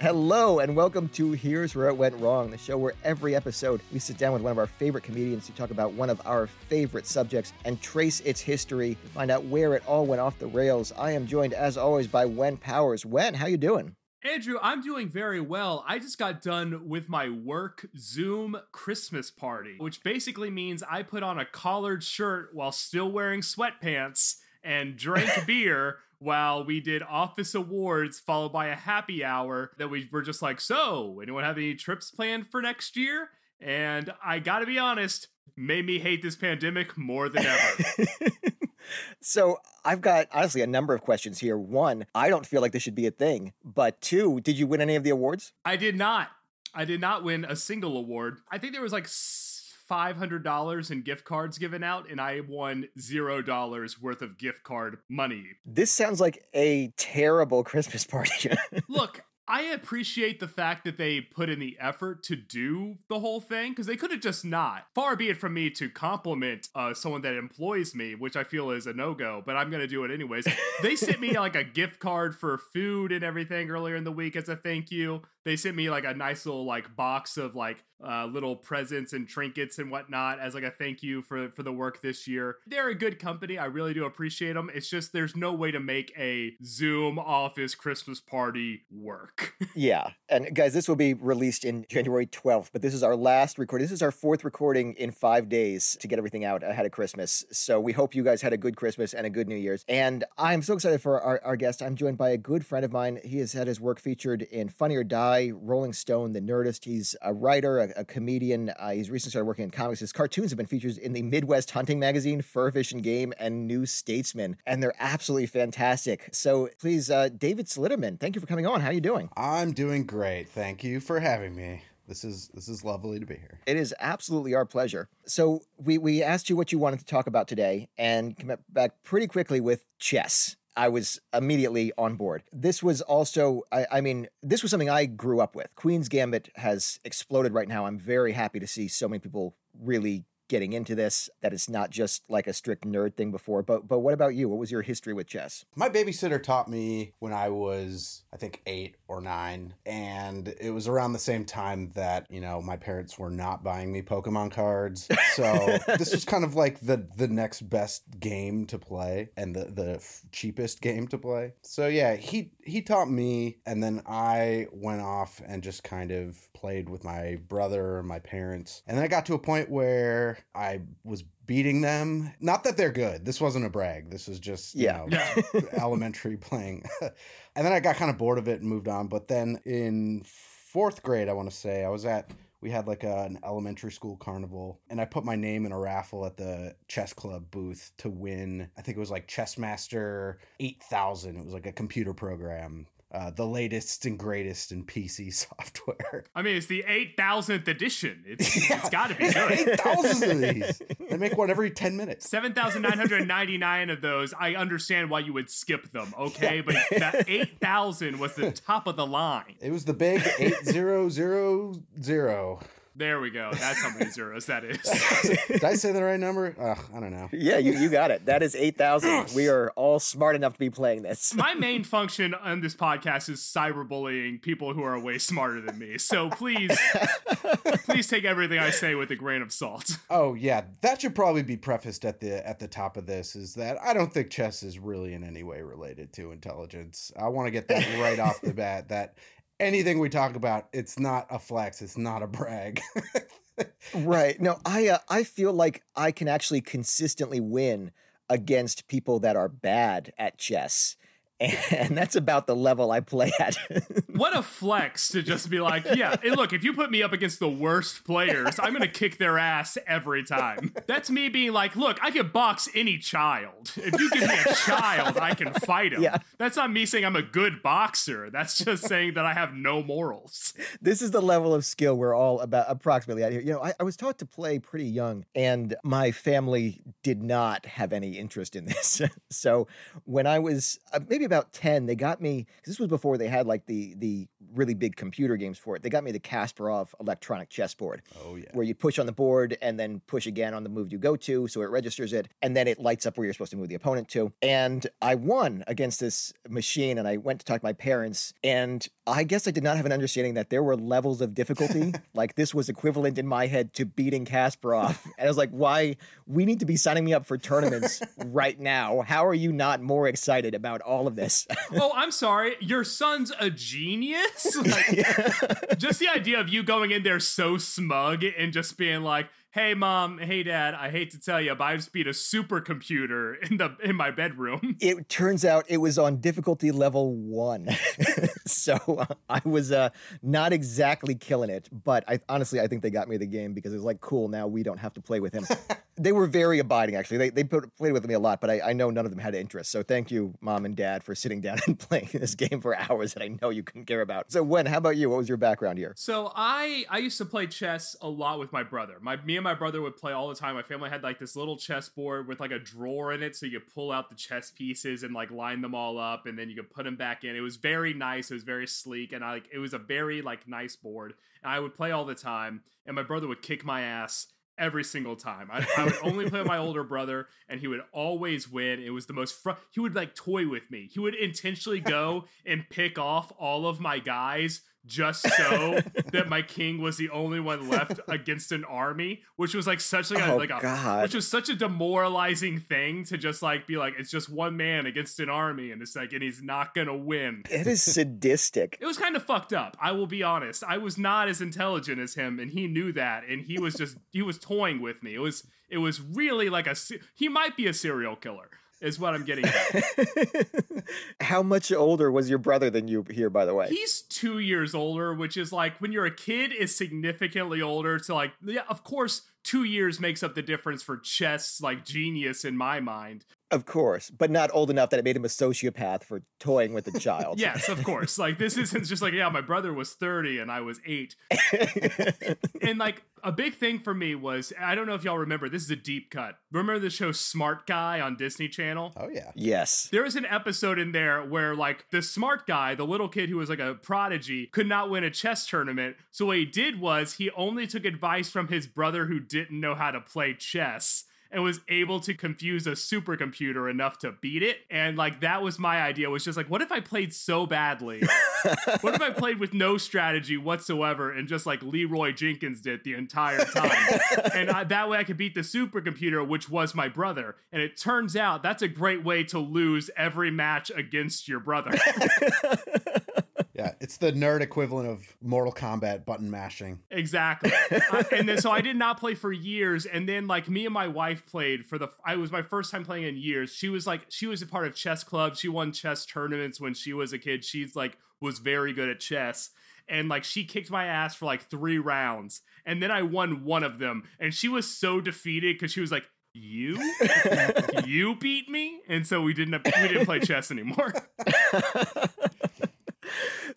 Hello, and welcome to Here's Where It Went Wrong, the show where every episode we sit down with one of our favorite comedians to talk about one of our favorite subjects and trace its history to find out where it all went off the rails. I am joined, as always, by Wen Powers. Wen, how you doing? Andrew, I'm doing very well. I just got done with my work Zoom Christmas party, which basically means I put on a collared shirt while still wearing sweatpants and drank beer while we did office awards followed by a happy hour that we were just like, so, anyone have any trips planned for next year? And I gotta be honest, made me hate this pandemic more than ever. so I've got honestly a number of questions here. One, I don't feel like this should be a thing. But two, did you win any of the awards? I did not. I did not win a single award. I think there was like $500 in gift cards given out, and I won $0 worth of gift card money. This sounds like a terrible Christmas party. Look, I appreciate the fact that they put in the effort to do the whole thing because they could have just not. Far be it from me to compliment uh, someone that employs me, which I feel is a no go, but I'm going to do it anyways. they sent me like a gift card for food and everything earlier in the week as a thank you. They sent me like a nice little like box of like uh, little presents and trinkets and whatnot as like a thank you for for the work this year. They're a good company. I really do appreciate them. It's just there's no way to make a Zoom office Christmas party work. yeah, and guys, this will be released in January 12th, but this is our last recording. This is our fourth recording in five days to get everything out ahead of Christmas. So we hope you guys had a good Christmas and a good New Year's. And I'm so excited for our, our guest. I'm joined by a good friend of mine. He has had his work featured in Funny or Die Rolling Stone, The Nerdist. He's a writer, a, a comedian. Uh, he's recently started working in comics. His cartoons have been featured in the Midwest Hunting Magazine, Fur Fish and Game, and New Statesman, and they're absolutely fantastic. So please, uh, David Slitterman, thank you for coming on. How are you doing? I'm doing great. Thank you for having me. This is this is lovely to be here. It is absolutely our pleasure. So we we asked you what you wanted to talk about today, and came back pretty quickly with chess. I was immediately on board. This was also, I, I, mean, this was something I grew up with. Queen's Gambit has exploded right now. I'm very happy to see so many people really getting into this that it's not just like a strict nerd thing before but but what about you? What was your history with chess? My babysitter taught me when i was i think 8 or 9 and it was around the same time that you know my parents were not buying me pokemon cards so this was kind of like the the next best game to play and the the cheapest game to play. So yeah he he taught me and then i went off and just kind of played with my brother and my parents and then i got to a point where I was beating them. Not that they're good. This wasn't a brag. This was just yeah. Know, elementary playing. and then I got kind of bored of it and moved on. But then in fourth grade, I want to say I was at we had like a, an elementary school carnival and i put my name in a raffle at the chess club booth to win i think it was like chessmaster 8000 it was like a computer program uh, the latest and greatest in PC software. I mean, it's the 8000th edition. It's, yeah. it's got to be good. 8,000 of these. They make one every 10 minutes. 7,999 of those, I understand why you would skip them, okay? Yeah. But that 8,000 was the top of the line. It was the big 8000. There we go. That's how many zeros that is. Did I say the right number? Ugh, I don't know. Yeah, you, you got it. That is 8,000. we are all smart enough to be playing this. My main function on this podcast is cyberbullying people who are way smarter than me. So please, please take everything I say with a grain of salt. Oh yeah, that should probably be prefaced at the at the top of this. Is that I don't think chess is really in any way related to intelligence. I want to get that right off the bat. That anything we talk about, it's not a flex. It's not a brag. right. No, I uh, I feel like I can actually consistently win against people that are bad at chess. And that's about the level I play at. what a flex to just be like, yeah, hey, look, if you put me up against the worst players, I'm going to kick their ass every time. That's me being like, look, I can box any child. If you give me a child, I can fight him. Yeah. That's not me saying I'm a good boxer. That's just saying that I have no morals. This is the level of skill we're all about approximately at here. You know, I, I was taught to play pretty young, and my family did not have any interest in this. so when I was uh, maybe about 10, they got me, this was before they had like the the really big computer games for it. They got me the Kasparov electronic chessboard. Oh yeah. Where you push on the board and then push again on the move you go to, so it registers it, and then it lights up where you're supposed to move the opponent to. And I won against this machine, and I went to talk to my parents, and I guess I did not have an understanding that there were levels of difficulty. like this was equivalent in my head to beating Kasparov. And I was like, why? We need to be signing me up for tournaments right now. How are you not more excited about all of this? oh, I'm sorry. Your son's a genius? Like, just the idea of you going in there so smug and just being like, hey mom, hey dad, I hate to tell you, but I just beat a supercomputer in the in my bedroom. It turns out it was on difficulty level one, so uh, I was uh, not exactly killing it. But I honestly, I think they got me the game because it was like, cool, now we don't have to play with him. they were very abiding, actually. They they put, played with me a lot, but I, I know none of them had interest. So thank you, mom and dad, for sitting down and playing this game for hours that I know you couldn't care about. So, Wen, how about you? What was your background here? So I I used to play chess a lot with my brother. My me and my brother would play all the time. My family had like this little chessboard with like a drawer in it, so you could pull out the chess pieces and like line them all up, and then you could put them back in. It was very nice. It was very sleek, and I like it was a very like nice board. And I would play all the time, and my brother would kick my ass every single time. I, I, would only play with my older brother, and he would always win. It was the most. Fr- he would like toy with me. He would intentionally go and pick off all of my guys just so that my king was the only one left against an army, which was like such like a, Oh, like a God. which was such a demoralizing thing to just like be like it's just one man against an army, and it's like and he's not gonna win. It is sadistic. It was kind of fucked up. I will be honest. I was not as intelligent as him, and he knew that, and he was just he was toying with me. It was it was really like a he might be a serial killer. Is what I'm getting at. How much older was your brother than you here, by the way? He's two years older, which is like when you're a kid is significantly older. So like, yeah, of course, two years makes up the difference for chess like genius in my mind. Of course, but not old enough that it made him a sociopath for toying with a child. Yes, of course. Like this isn't just like yeah, my brother was 30 and I was 8. and like a big thing for me was I don't know if y'all remember, this is a deep cut. Remember the show Smart Guy on Disney Channel? Oh yeah. yes. There was an episode in there where like the smart guy, the little kid who was like a prodigy, could not win a chess tournament. So what he did was he only took advice from his brother who didn't know how to play chess and was able to confuse a supercomputer enough to beat it. And like that was my idea was just like what if I played so badly? what if I played with no strategy whatsoever and just like Leeroy Jenkins did the entire time? and I, that way I could beat the supercomputer, which was my brother. And it turns out that's a great way to lose every match against your brother. Yeah, it's the nerd equivalent of Mortal Kombat button mashing. exactly. Uh, and then so I did not play for years. And then like me and my wife played for the. I was my first time playing in years. She was like she was a part of chess club. She won chess tournaments when she was a kid. She's like was very good at chess. And like she kicked my ass for like three rounds, and then I won one of them. And she was so defeated because she was like, "You, you beat me," and so we didn't we didn't play chess anymore.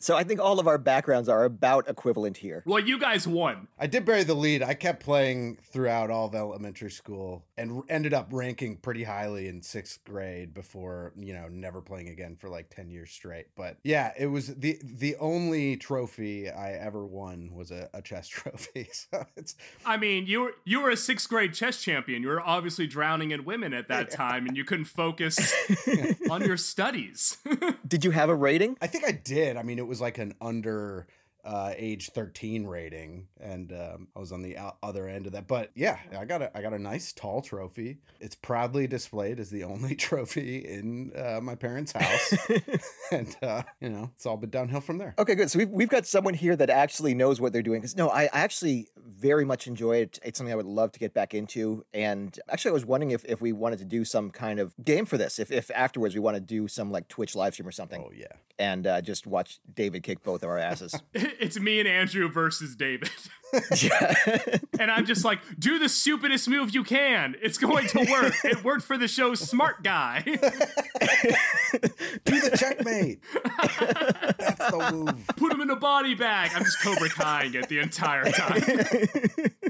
So I think all of our backgrounds are about equivalent here. Well, you guys won. I did bury the lead. I kept playing throughout all of elementary school and ended up ranking pretty highly in sixth grade before, you know, never playing again for like 10 years straight. But yeah, it was the the only trophy I ever won was a, a chess trophy. So it's I mean, you were you were a sixth grade chess champion. You were obviously drowning in women at that time, and you couldn't focus on your studies. Did you have a rating? I think I did. I mean, it was like an under uh, age 13 rating and um, i was on the o- other end of that but yeah i got a i got a nice tall trophy it's proudly displayed as the only trophy in uh, my parents house and uh, you know it's all been downhill from there Okay, good. So we've, we've got someone here that actually knows what they're doing. Because no, I, I actually very much enjoy it. It's something I would love to get back into. And actually, I was wondering if, if we wanted to do some kind of game for this. If, if afterwards we want to do some like Twitch live stream or something, oh yeah and uh, just watch David kick both of our asses. it's me and Andrew versus David. yeah. And I'm just like, do the stupidest move you can. It's going to work. It worked for the show Smart Guy. do the checkmate that's the move Put him in a body bag. I'm just Cobra Kaiing it the entire time.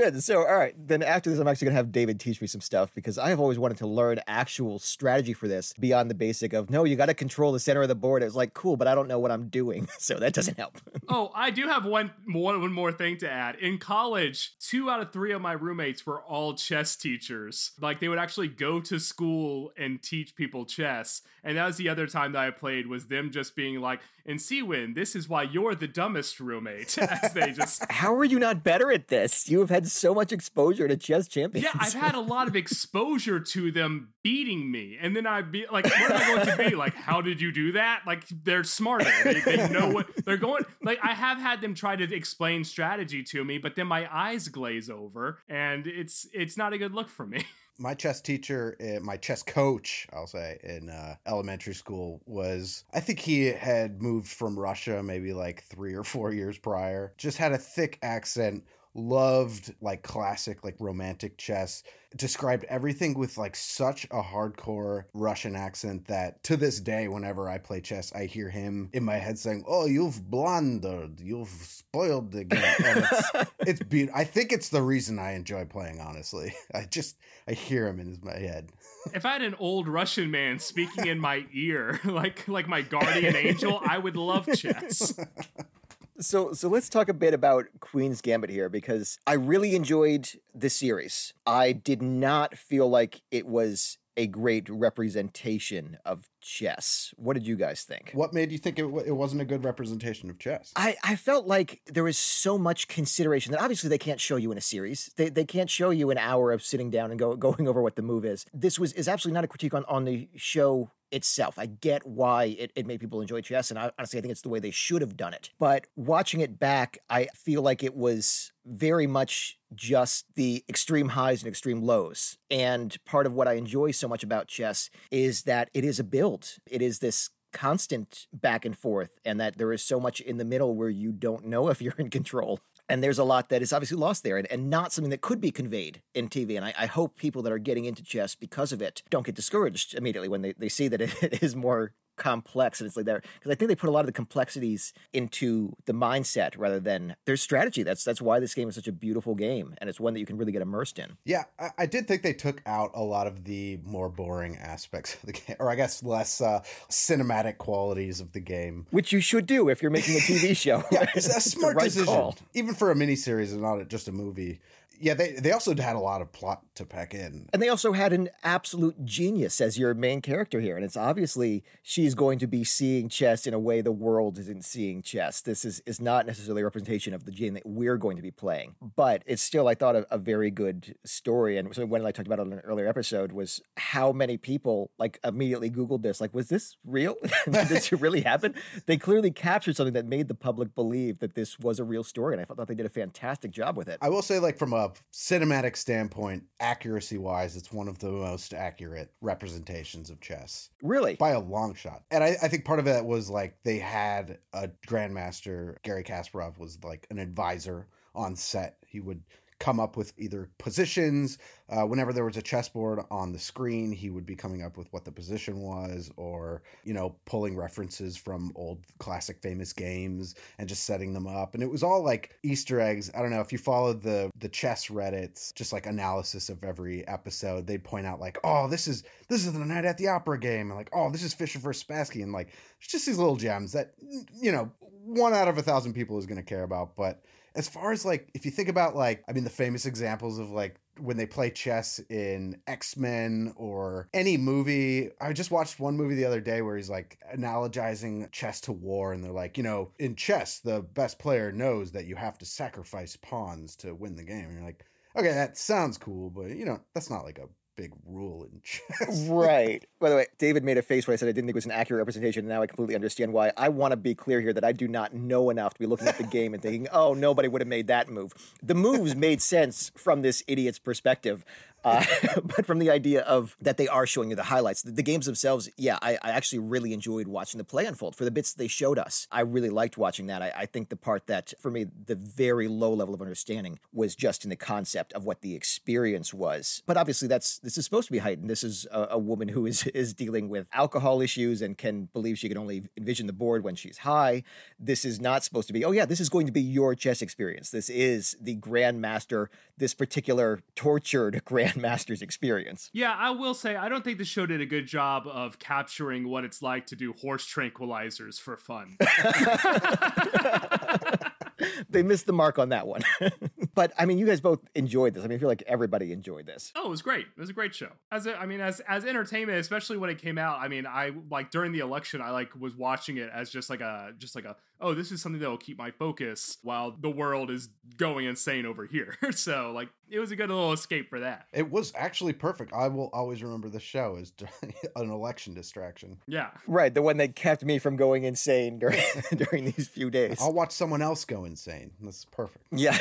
Good. So, all right. Then after this, I'm actually going to have David teach me some stuff because I have always wanted to learn actual strategy for this beyond the basic of no, you got to control the center of the board. It's like, cool, but I don't know what I'm doing. So that doesn't help. Oh, I do have one more one more thing to add. In college, two out of three of my roommates were all chess teachers. Like they would actually go to school and teach people chess. And that was the other time that I played was them just being like, "And Seawin, this is why you're the dumbest roommate." As they just How are you not better at this? You have had so much exposure to chess champions. Yeah, I've had a lot of exposure to them beating me, and then I'd be like, "What am I going to be like? How did you do that?" Like they're smarter. They, they know what they're going. Like I have had them try to explain strategy to me, but then my eyes glaze over, and it's it's not a good look for me. my chess teacher, uh, my chess coach, I'll say, in uh, elementary school was, I think he had moved from Russia maybe like three or four years prior. Just had a thick accent, loved like classic, like romantic chess, described everything with like such a hardcore Russian accent that to this day, whenever I play chess, I hear him in my head saying, Oh, you've blundered, you've spoiled the game. And it's, it's be- I think it's the reason I enjoy playing, honestly. I just, I hear him in my head. if I had an old Russian man speaking in my ear, like like my guardian angel, I would love chess. So, so let's talk a bit about Queen's Gambit here because I really enjoyed this series. I did not feel like it was a great representation of chess. What did you guys think? What made you think it, it wasn't a good representation of chess? I, I felt like there was so much consideration that obviously they can't show you in a series. They, they can't show you an hour of sitting down and go, going over what the move is. This was is absolutely not a critique on, on the show itself. I get why it, it made people enjoy chess, and I, honestly, I think it's the way they should have done it. But watching it back, I feel like it was very much just the extreme highs and extreme lows. And part of what I enjoy so much about chess is that it is a build. It is this constant back and forth, and that there is so much in the middle where you don't know if you're in control. And there's a lot that is obviously lost there and, and not something that could be conveyed in TV. And I, I hope people that are getting into chess because of it don't get discouraged immediately when they, they see that it is more complex and it's like there because I think they put a lot of the complexities into the mindset rather than their strategy. That's that's why this game is such a beautiful game and it's one that you can really get immersed in. Yeah, I, I did think they took out a lot of the more boring aspects of the game, or I guess less uh, cinematic qualities of the game. Which you should do if you're making a TV show. Yeah, it's a It's smart right decision, call. even for a miniseries and not just a movie. Yeah, they they also had a lot of plot to pack in. And they also had an absolute genius as your main character here. And it's obviously she's going to be seeing chess in a way the world isn't seeing chess. This is, is not necessarily a representation of the game that we're going to be playing. But it's still, I thought, a, a very good story. And so when I talked about it in an earlier episode was how many people like immediately Googled this. Like, was this real? Did this really happen? They clearly captured something that made the public believe that this was a real story. And I thought they did a fantastic job with it. I will say, like from a cinematic standpoint, accuracy wise, it's one of the most accurate representations of chess Really? by a long shot. And I, I think part of that was like they had a grandmaster, Garry Kasparov was like an advisor on set. He would come up with either positions. Uh, whenever there was a chessboard on the screen, he would be coming up with what the position was, or you know, pulling references from old classic famous games and just setting them up. And it was all like Easter eggs. I don't know if you followed the the chess Reddits, just like analysis of every episode. They'd point out like, oh, this is this is the Night at the Opera game, and like, oh, this is Fischer versus Spassky, and like, it's just these little gems that you know one out of a thousand people is going to care about, but as far as like if you think about like i mean the famous examples of like when they play chess in x-men or any movie i just watched one movie the other day where he's like analogizing chess to war and they're like you know in chess the best player knows that you have to sacrifice pawns to win the game. And you're like okay that sounds cool but you know that's not like a big rule in chess. right. By the way, David made a face when I said I didn't think it was an accurate representation, and now I completely understand why. I want to be clear here that I do not know enough to be looking at the game and thinking, oh, nobody would have made that move. The moves made sense from this idiot's perspective. Uh, but from the idea of that they are showing you the highlights. The, the games themselves, yeah, I, I, actually really enjoyed watching the play unfold. For the bits they showed us, I really liked watching that. I, I, think the part that, for me, the very low level of understanding was just in the concept of what the experience was. But obviously, that's this is supposed to be heightened. This is a, a woman who is is dealing with alcohol issues and can believe she can only envision the board when she's high. This is not supposed to be. Oh yeah, this is going to be your chess experience. This is the grandmaster. This particular tortured grand Grandmaster's experience. Yeah, I will say I don't think the show did a good job of capturing what it's like to do horse tranquilizers for fun. they missed the mark on that one. but I mean, you guys both enjoyed this. I mean, I feel like everybody enjoyed this. Oh, it was great. It was a great show. As a, I mean, as as entertainment, especially when it came out. I mean, I like during the election, I like was watching it as just like a just like a oh, this is something that will keep my focus while the world is going insane over here. so like it was a good little escape for that. It was actually perfect. I will always remember the show as an election distraction. Yeah. Right, the one that kept me from going insane during during these few days. I'll watch someone else go insane. That's perfect. Yeah.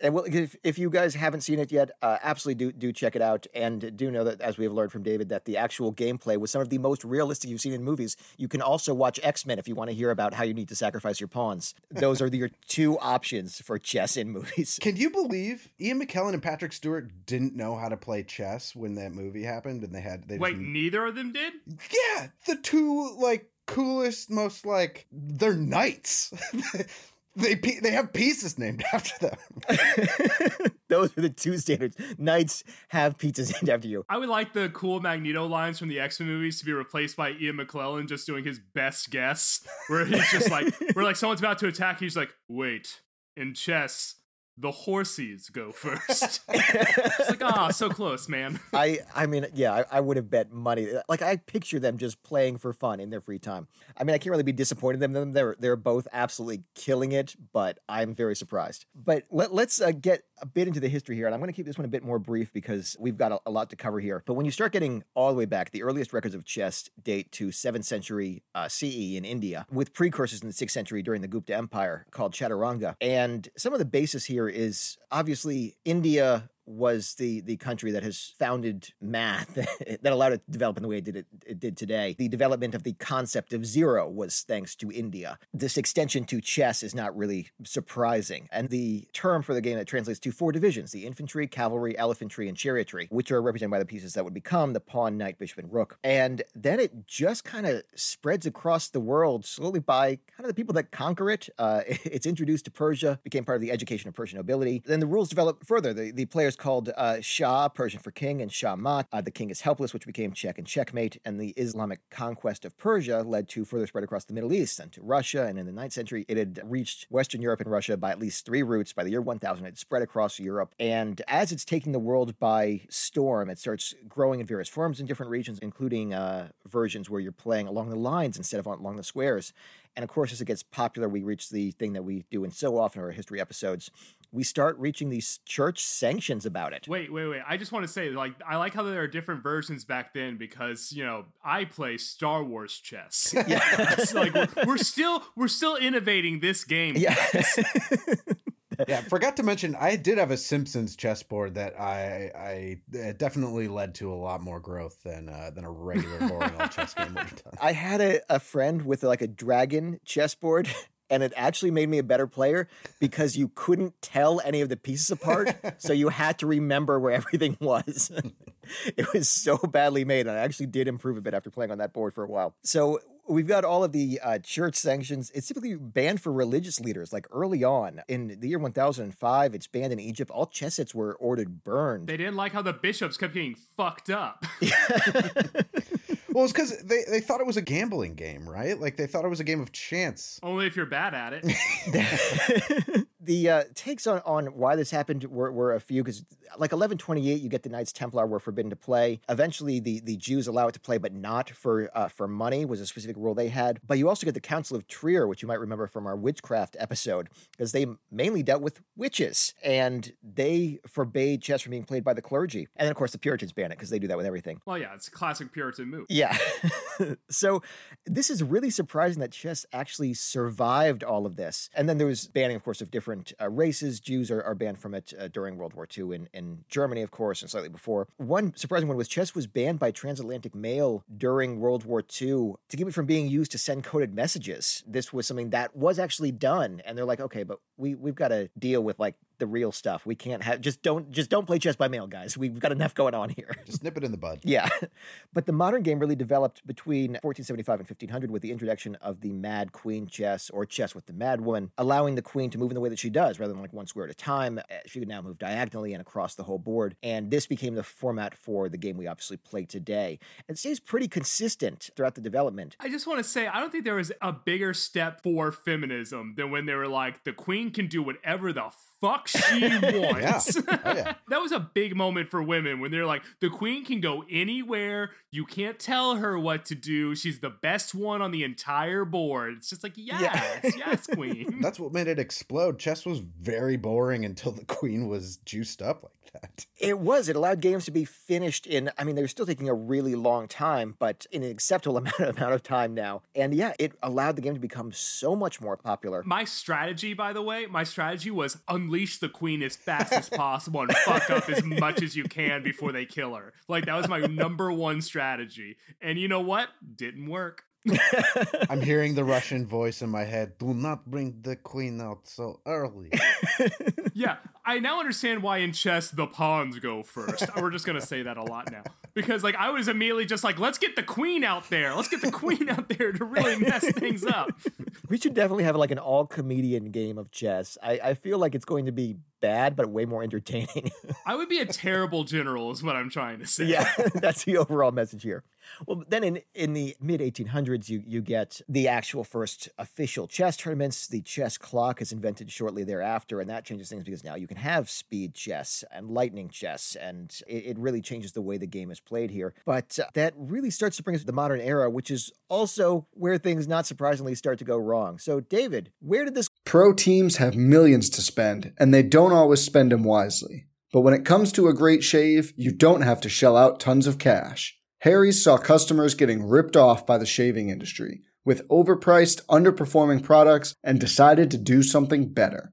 And well, if, if you guys haven't seen it yet, uh, absolutely do do check it out. And do know that, as we have learned from David, that the actual gameplay was some of the most realistic you've seen in movies. You can also watch X Men if you want to hear about how you need to sacrifice your pawns. Those are the, your two options for chess in movies. Can you believe Ian McKellen and Patrick Stewart didn't know how to play chess when that movie happened, and they had they wait, neither of them did. Yeah, the two like coolest, most like they're knights. They they have pieces named after them. Those are the two standards. Knights have pizzas named after you. I would like the cool Magneto lines from the X Men movies to be replaced by Ian McKellen just doing his best guess, where he's just like, where like someone's about to attack, he's like, wait, in chess, the horsies go first. it's like, ah, oh, so close, man. I, I mean, yeah, I, I, would have bet money. Like, I picture them just playing for fun in their free time. I mean, I can't really be disappointed in them. They're they're both absolutely killing it, but I'm very surprised. But let, let's uh, get a bit into the history here, and I'm going to keep this one a bit more brief because we've got a, a, lot to cover here. But when you start getting all the way back, the earliest records of chess date to 7th century uh, CE in India, with precursors in the 6th century during the Gupta Empire called Chaturanga. And some of the basis here is obviously India was the the country that has founded math that allowed it to develop in the way it did it, it, did today. The development of the concept of zero was thanks to India. This extension to chess is not really surprising. And the term for the game that translates to four divisions: the infantry, cavalry, elephantry, and chariotry, which are represented by the pieces that would become the pawn, knight, bishop, and rook. And then it just kind of spreads across the world slowly by kind of the people that conquer it. Uh, it's introduced to Persia, became part of the education of Persian nobility. Then the rules developed further. The, the players called uh, Shah, Persian for king, and Shah Mat. Uh, the king is helpless, which became check and checkmate. And the Islamic conquest of Persia led to further spread across the Middle East and to Russia. And in the 9th century, it had reached Western Europe and Russia by at least three routes. By the year 1000, it spread across Europe. And as it's taking the world by storm, it starts growing in various forms in different regions, including uh, versions where you're playing along the lines instead of along the squares. And of course, as it gets popular, we reach the thing that we do in so often our history episodes. We start reaching these church sanctions about it. Wait, wait, wait. I just want to say, like, I like how there are different versions back then because, you know, I play Star Wars chess. Yeah. like we're, we're still we're still innovating this game. Yeah. yeah, forgot to mention I did have a Simpsons chessboard that I I definitely led to a lot more growth than uh, than a regular boring old chess game would have done. I had a, a friend with like a dragon chessboard and it actually made me a better player because you couldn't tell any of the pieces apart, so you had to remember where everything was. it was so badly made, and I actually did improve a bit after playing on that board for a while. So we've got all of the uh, church sanctions. It's typically banned for religious leaders. Like early on in the year 1005, it's banned in Egypt. All chess sets were ordered burned. They didn't like how the bishops kept getting fucked up. Well, it's because they, they thought it was a gambling game, right? Like they thought it was a game of chance. Only if you're bad at it. the uh, takes on, on why this happened were, were a few because like 1128 you get the knights templar were forbidden to play eventually the, the jews allow it to play but not for uh, for money was a specific rule they had but you also get the council of trier which you might remember from our witchcraft episode because they mainly dealt with witches and they forbade chess from being played by the clergy and then of course the puritans banned it because they do that with everything well yeah it's a classic puritan move yeah so this is really surprising that chess actually survived all of this and then there was banning of course of different different uh, races. Jews are, are, banned from it uh, during World War II in, in Germany, of course, and slightly before. One surprising one was chess was banned by transatlantic mail during World War II to keep it from being used to send coded messages. This was something that was actually done, and they're like, okay, but we we've got to deal with like the real stuff. We can't have just don't just don't play chess by mail, guys. We've got enough going on here. Just nip it in the bud. yeah. But the modern game really developed between 1475 and 1500 with the introduction of the mad queen chess or chess with the mad woman, allowing the queen to move in the way that she does rather than like one square at a time. Eh, she could now move diagonally and across the whole board. And this became the format for the game we obviously play today. And stays pretty consistent throughout the development. I just want to say I don't think there was a bigger step for feminism than when they were like the queen can do whatever the fuck she wants. yeah. Oh, yeah. that was a big moment for women when they're like, the queen can go anywhere. You can't tell her what to do. She's the best one on the entire board. It's just like, yes, yeah. yes, queen. That's what made it explode. Chess was very boring until the queen was juiced up like that. It was. It allowed games to be finished in, I mean, they were still taking a really long time, but in an acceptable amount, amount of time now. And yeah, it allowed the game to become so much more popular. My strategy, by the way, my strategy was unleash the queen as fast as possible and fuck up as much as you can before they kill her. Like, that was my number one strategy. And you know what? Didn't work. I'm hearing the Russian voice in my head. Do not bring the queen out so early. yeah, I now understand why in chess the pawns go first. We're just gonna say that a lot now because like I was immediately just like, let's get the queen out there. Let's get the queen out there to really mess things up. We should definitely have like an all comedian game of chess. I, I feel like it's going to be bad, but way more entertaining. I would be a terrible general, is what I'm trying to say. Yeah, that's the overall message here. Well, then in, in the mid 1800s, you, you get the actual first official chess tournaments. The chess clock is invented shortly thereafter, and that changes things because now you can have speed chess and lightning chess, and it, it really changes the way the game is played here. But uh, that really starts to bring us to the modern era, which is also where things, not surprisingly, start to go wrong. So, David, where did this. Pro teams have millions to spend, and they don't always spend them wisely. But when it comes to a great shave, you don't have to shell out tons of cash. Harry's saw customers getting ripped off by the shaving industry with overpriced, underperforming products and decided to do something better.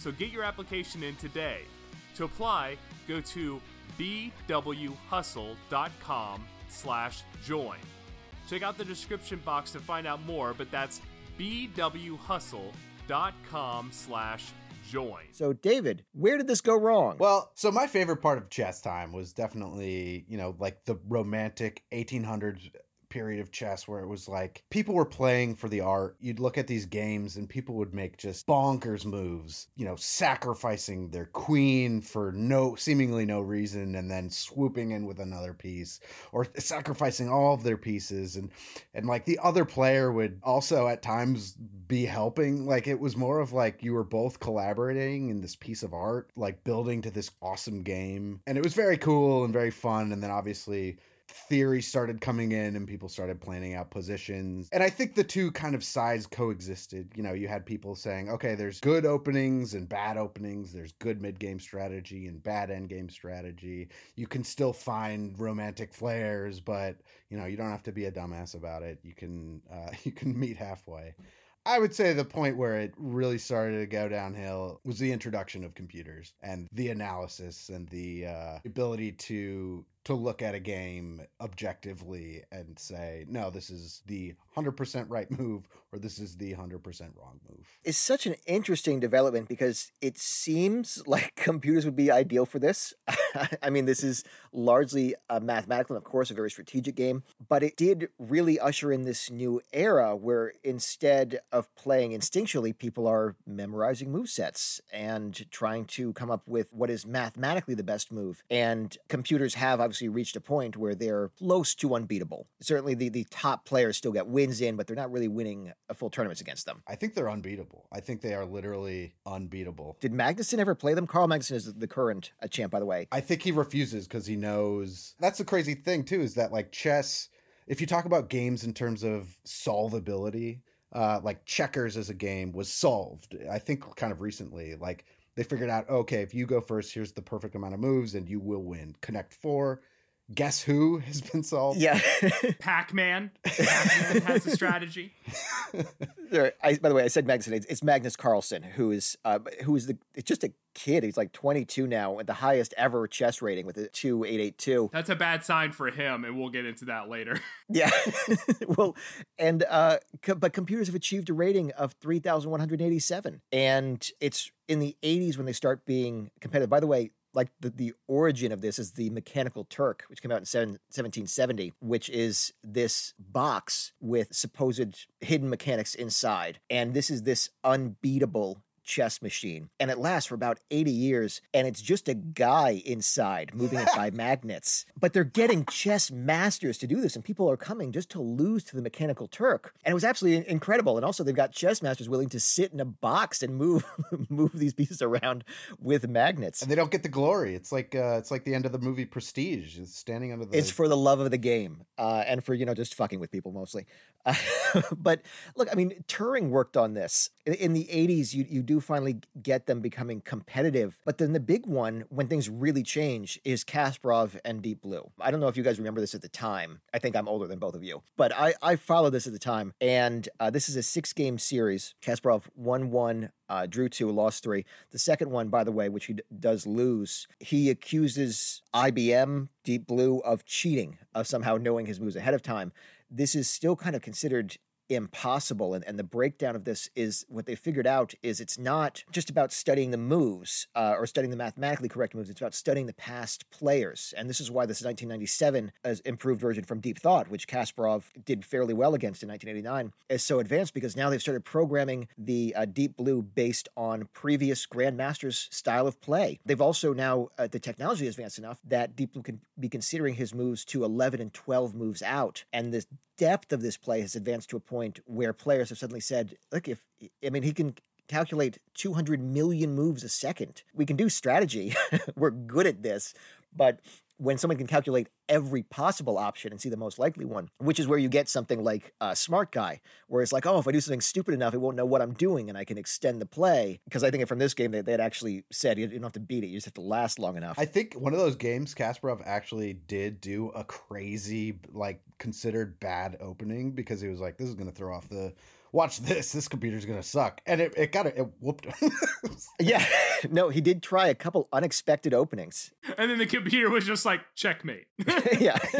so get your application in today. To apply, go to bwhustle.com slash join. Check out the description box to find out more, but that's bwhustle.com slash join. So, David, where did this go wrong? Well, so my favorite part of chess time was definitely, you know, like the romantic 1800s period of chess where it was like people were playing for the art. You'd look at these games and people would make just bonkers moves, you know, sacrificing their queen for no seemingly no reason and then swooping in with another piece or sacrificing all of their pieces. And and like the other player would also at times be helping. Like it was more of like you were both collaborating in this piece of art like building to this awesome game. And it was very cool and very fun. And then obviously theory started coming in and people started planning out positions. And I think the two kind of sides coexisted. You know, you had people saying, okay, there's good openings and bad openings, there's good mid game strategy and bad end game strategy. You can still find romantic flares, but you know, you don't have to be a dumbass about it. You can uh, you can meet halfway. I would say the point where it really started to go downhill was the introduction of computers and the analysis and the uh, ability to to look at a game objectively and say, no, this is the 100% right move or this is the 100% wrong move. It's such an interesting development because it seems like computers would be ideal for this. I mean, this is largely a mathematical and, of course, a very strategic game, but it did really usher in this new era where instead of playing instinctually, people are memorizing move sets and trying to come up with what is mathematically the best move. And computers have obviously reached a point where they're close to unbeatable. Certainly, the, the top players still get wins in, but they're not really winning a full tournaments against them. I think they're unbeatable. I think they are literally unbeatable. Did Magnusson ever play them? Carl Magnusson is the current uh, champ, by the way. I think he refuses because he knows. That's the crazy thing, too, is that like chess, if you talk about games in terms of solvability, uh, like checkers as a game was solved, I think kind of recently. Like they figured out, okay, if you go first, here's the perfect amount of moves and you will win. Connect four. Guess who has been solved? Yeah. Pac Man. Pac Man has a strategy. There- I, by the way, I said Magnusson. It's, it's Magnus Carlsen, who is uh, who is the it's just a kid. He's like 22 now, at the highest ever chess rating with a 2882. That's a bad sign for him, and we'll get into that later. Yeah. well, and uh, co- but computers have achieved a rating of 3,187, and it's in the 80s when they start being competitive. By the way. Like the, the origin of this is the Mechanical Turk, which came out in seven, 1770, which is this box with supposed hidden mechanics inside. And this is this unbeatable chess machine. And it lasts for about 80 years. And it's just a guy inside moving it by magnets. But they're getting chess masters to do this. And people are coming just to lose to the Mechanical Turk. And it was absolutely incredible. And also, they've got chess masters willing to sit in a box and move move these pieces around with magnets. And they don't get the glory. It's like uh, it's like the end of the movie Prestige. It's standing under the. It's for the love of the game uh, and for, you know, just fucking with people mostly. Uh, but look, I mean, Turing worked on this. In, the 80s, you, you do finally get them becoming competitive. But then the big one, when things really change, is Kasparov and Deep Blue. I don't know if you guys remember this at the time. I think I'm older than both of you. But I, I followed this at the time. And uh, this is a six game series. Kasparov won one, uh, drew two, lost three. The second one, by the way, which he d- does lose, he accuses IBM, Deep Blue, of cheating, of somehow knowing his moves ahead of time. This is still kind of considered impossible and, and the breakdown of this is what they figured out is it's not just about studying the moves uh, or studying the mathematically correct moves it's about studying the past players and this is why this 1997 improved version from deep thought which kasparov did fairly well against in 1989 is so advanced because now they've started programming the uh, deep blue based on previous grandmasters style of play. They've also now uh, the technology is advanced enough that deep blue can be considering his moves to 11 and 12 moves out and the depth of this play has advanced to a point where players have suddenly said look if i mean he can calculate 200 million moves a second. We can do strategy. We're good at this. But when someone can calculate every possible option and see the most likely one, which is where you get something like a smart guy, where it's like, oh, if I do something stupid enough, it won't know what I'm doing and I can extend the play. Because I think from this game, they, they had actually said you don't have to beat it, you just have to last long enough. I think one of those games, Kasparov actually did do a crazy, like, considered bad opening because he was like, this is going to throw off the watch this, this computer's gonna suck. And it, it got it, it whooped yeah. No, he did try a couple unexpected openings. And then the computer was just like, checkmate. yeah.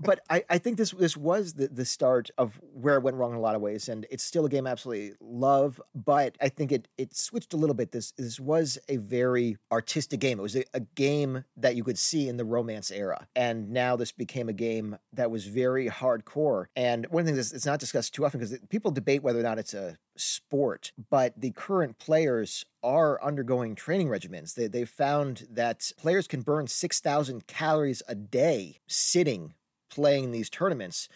but I, I think this this was the, the start of where it went wrong in a lot of ways. And it's still a game I absolutely love, but I think it it switched a little bit. This this was a very artistic game. It was a, a game that you could see in the romance era. And now this became a game that was very hardcore. And one thing that's it's not discussed too often because people debate whether or not it's a sport, but the current players are undergoing training regimens. They, they found that players can burn 6,000 calories a day sitting playing these tournaments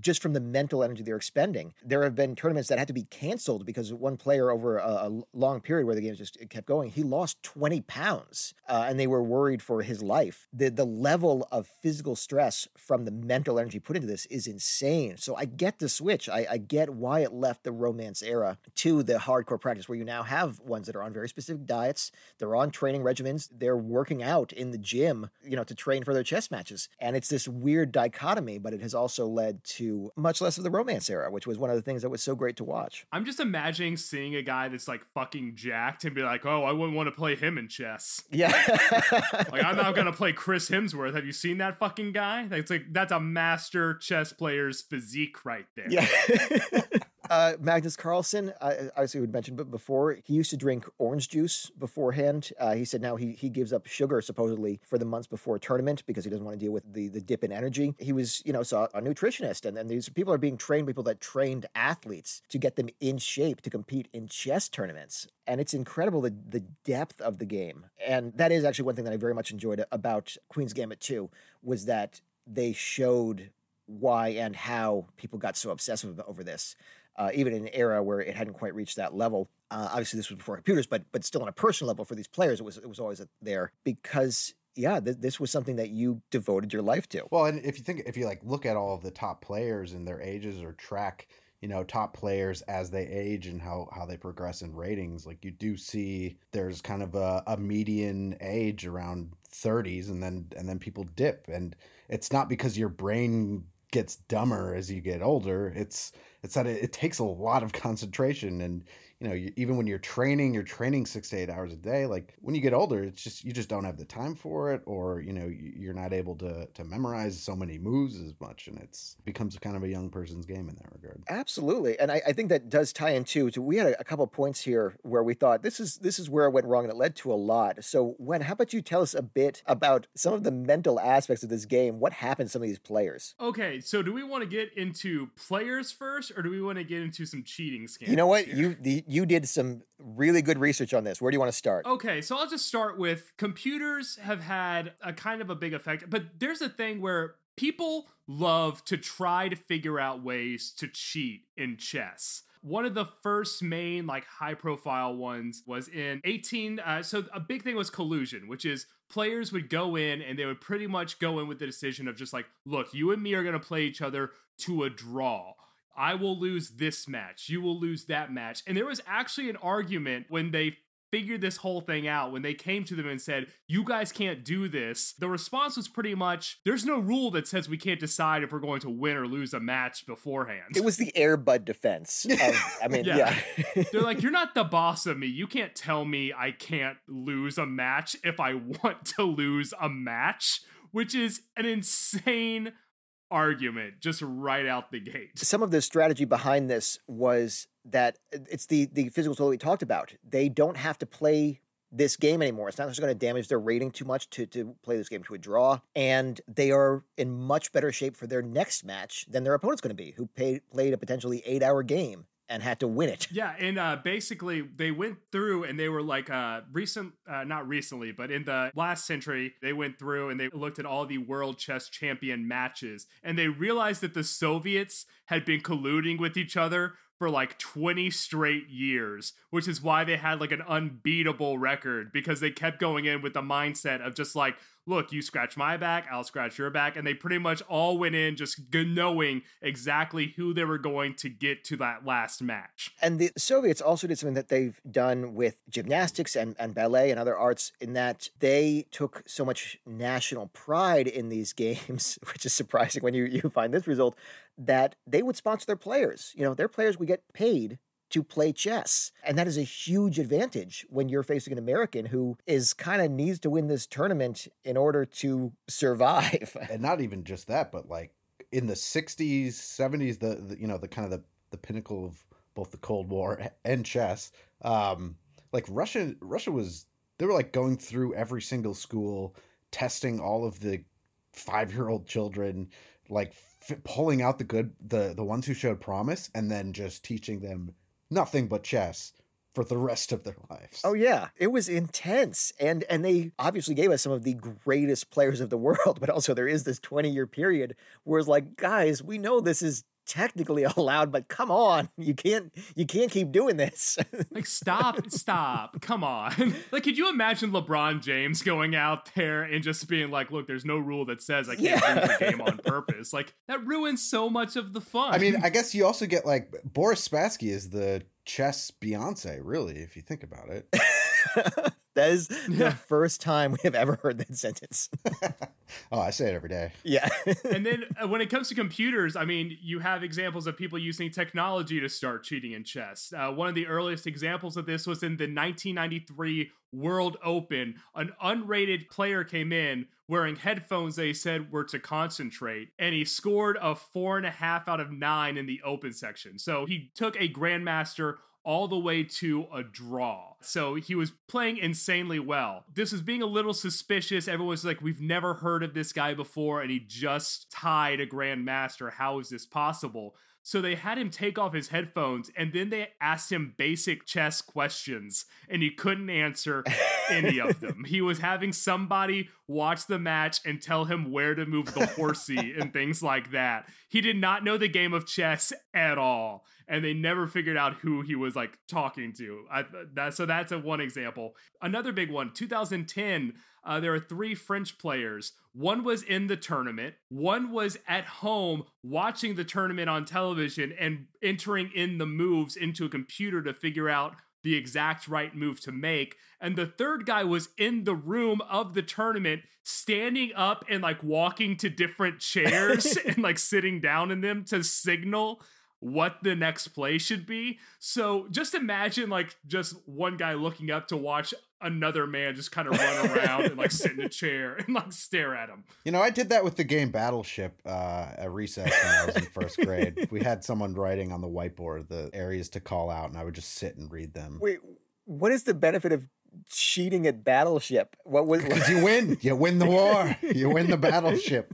just from the mental energy they're expending. There have been tournaments that had to be canceled because one player over a, a long period where the game just kept going, he lost 20 pounds uh, and they were worried for his life. The, the level of physical stress from the mental energy put into this is insane. So I get the switch. I, I get why it left the romance era to the hardcore practice where you now have ones that are on very specific diets. They're on training regimens. They're working out in the gym, you know, to train for their chess matches. And it's this weird dichotomy, but it has also led to to much less of the romance era, which was one of the things that was so great to watch. I'm just imagining seeing a guy that's like fucking jacked and be like, oh, I wouldn't want to play him in chess. Yeah. like, I'm not going to play Chris Hemsworth. Have you seen that fucking guy? That's like, that's a master chess player's physique right there. Yeah. Uh, Magnus Carlsen, uh, obviously we mentioned but before, he used to drink orange juice beforehand. Uh, he said now he he gives up sugar supposedly for the months before a tournament because he doesn't want to deal with the the dip in energy. He was you know saw a nutritionist, and then these people are being trained people that trained athletes to get them in shape to compete in chess tournaments. And it's incredible the the depth of the game, and that is actually one thing that I very much enjoyed about Queen's Gambit 2 was that they showed why and how people got so obsessive over this uh, even in an era where it hadn't quite reached that level. Uh, obviously, this was before computers, but but still on a personal level for these players, it was it was always there because yeah, th- this was something that you devoted your life to. Well, and if you think if you like look at all of the top players and their ages or track you know top players as they age and how how they progress in ratings like you do see there's kind of a, a median age around 30s and then and then people dip and it's not because your brain gets dumber as you get older it's it's that it, it takes a lot of concentration and you know, you, even when you're training, you're training six to eight hours a day. Like when you get older, it's just you just don't have the time for it, or you know, you're not able to to memorize so many moves as much, and it's becomes kind of a young person's game in that regard. Absolutely, and I, I think that does tie into. To, we had a, a couple points here where we thought this is this is where it went wrong, and it led to a lot. So, when how about you tell us a bit about some of the mental aspects of this game? What happened to some of these players? Okay, so do we want to get into players first, or do we want to get into some cheating scams? You know what here? you the, you did some really good research on this. Where do you want to start? Okay, so I'll just start with computers have had a kind of a big effect, but there's a thing where people love to try to figure out ways to cheat in chess one of the first main like high profile ones was in 18 uh, so a big thing was collusion which is players would go in and they would pretty much go in with the decision of just like look you and me are going to play each other to a draw I will lose this match. You will lose that match. And there was actually an argument when they figured this whole thing out when they came to them and said, You guys can't do this. The response was pretty much there's no rule that says we can't decide if we're going to win or lose a match beforehand. It was the Air Bud defense. Of, I mean, yeah. yeah. They're like, You're not the boss of me. You can't tell me I can't lose a match if I want to lose a match, which is an insane argument just right out the gate. Some of the strategy behind this was that it's the the physical tool we talked about. They don't have to play this game anymore. It's not just going to damage their rating too much to, to play this game to a draw. And they are in much better shape for their next match than their opponent's going to be, who paid, played a potentially eight hour game and had to win it. Yeah, and uh, basically they went through and they were like uh, recent, uh, not recently, but in the last century, they went through and they looked at all the world chess champion matches, and they realized that the Soviets had been colluding with each other for like 20 straight years, which is why they had like an unbeatable record because they kept going in with the mindset of just like, look, you scratch my back, I'll scratch your back. And they pretty much all went in just knowing exactly who they were going to get to that last match. And the Soviets also did something that they've done with gymnastics and, and ballet and other arts in that they took so much national pride in these games, which is surprising when you, you find this result, that they would sponsor their players. You know, their players would get paid to play chess. And that is a huge advantage when you're facing an American who is kind of needs to win this tournament in order to survive. And not even just that, but like in the 60s, 70s, the, the you know, the kind of the, the pinnacle of both the Cold War and chess. Um, like Russia, Russia was, they were like going through every single school, testing all of the five year old children, like pulling out the good, the, the ones who showed promise, and then just teaching them nothing but chess for the rest of their lives. Oh yeah, it was intense. And and they obviously gave us some of the greatest players of the world, but also there is this 20-year period where it's like, guys, we know this is technically allowed, but come on, you can't you can't keep doing this. like stop, stop, come on. Like, could you imagine LeBron James going out there and just being like, "Look, there's no rule that says I can't yeah. lose the game on purpose." Like that ruins so much of the fun. I mean, I guess you also get like Boris Spassky is the chess Beyonce, really, if you think about it. That is the first time we have ever heard that sentence. oh, I say it every day. Yeah. and then uh, when it comes to computers, I mean, you have examples of people using technology to start cheating in chess. Uh, one of the earliest examples of this was in the 1993 World Open. An unrated player came in wearing headphones they said were to concentrate, and he scored a four and a half out of nine in the open section. So he took a grandmaster all the way to a draw. So he was playing insanely well. This was being a little suspicious. Everyone's like, we've never heard of this guy before, and he just tied a grandmaster. How is this possible? So they had him take off his headphones and then they asked him basic chess questions and he couldn't answer any of them. He was having somebody watch the match and tell him where to move the horsey and things like that. He did not know the game of chess at all and they never figured out who he was like talking to. I, that, so that's a one example. Another big one, 2010 uh, there are three French players. One was in the tournament, one was at home watching the tournament on television and entering in the moves into a computer to figure out the exact right move to make. And the third guy was in the room of the tournament, standing up and like walking to different chairs and like sitting down in them to signal what the next play should be. So just imagine like just one guy looking up to watch another man just kind of run around and like sit in a chair and like stare at him. You know, I did that with the game Battleship uh, at recess when I was in first grade. We had someone writing on the whiteboard the areas to call out, and I would just sit and read them. Wait, what is the benefit of cheating at Battleship? What was? Because you win, you win the war, you win the battleship.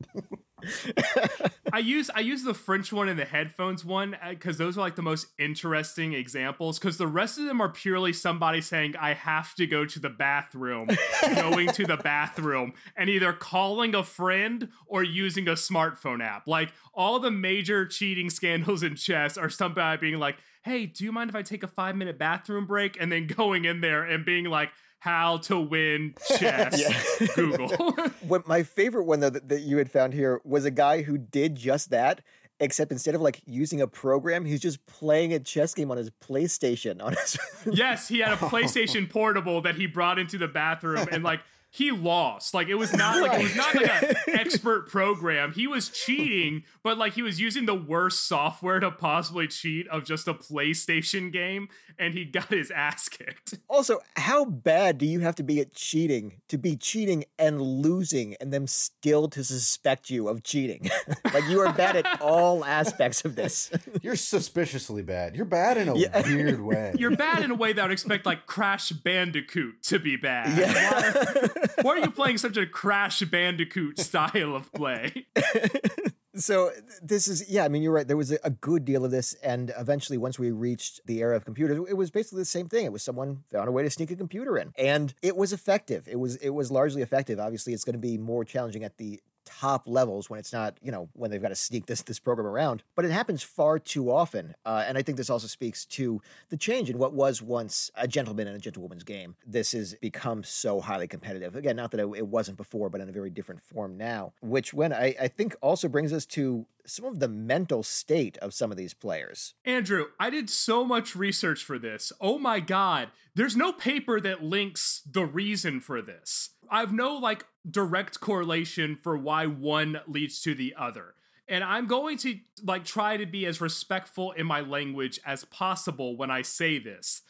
I use I use the French one and the headphones one because uh, those are like the most interesting examples. Because the rest of them are purely somebody saying I have to go to the bathroom, going to the bathroom, and either calling a friend or using a smartphone app. Like all the major cheating scandals in chess are somebody being like, "Hey, do you mind if I take a five minute bathroom break?" and then going in there and being like how to win chess Google. what my favorite one though that, that you had found here was a guy who did just that except instead of like using a program, he's just playing a chess game on his PlayStation. On his yes, he had a PlayStation Portable that he brought into the bathroom, and like he lost. Like it was not like it was not like an expert program. He was cheating, but like he was using the worst software to possibly cheat of just a PlayStation game, and he got his ass kicked. Also, how bad do you have to be at cheating to be cheating and losing, and them still to suspect you of cheating? like you are bad at all aspects of this. You're suspiciously bad. You're bad in a yeah. weird way. You're bad in a way that I would expect like Crash Bandicoot to be bad. Yeah. Why are you playing such a Crash Bandicoot style of play? so this is yeah i mean you're right. There was a, good deal of this and eventually once we reached the era of computers it was basically the same thing. It was someone found a way to sneak a computer in and it was effective. It was it was largely effective. Obviously it's going to be more challenging at the top levels when it's not, you know, when they've got to sneak this this program around. But it happens far too often, uh, and I think this also speaks to the change in what was once a gentleman and a gentlewoman's game. This has become so highly competitive. Again, not that it, wasn't before, but in a very different form now. Which, when I, I think, also brings us to some of the mental state of some of these players. Andrew, I did so much research for this. Oh my god, there's no paper that links the reason for this. I've no like direct correlation for why one leads to the other. And I'm going to like try to be as respectful in my language as possible when I say this.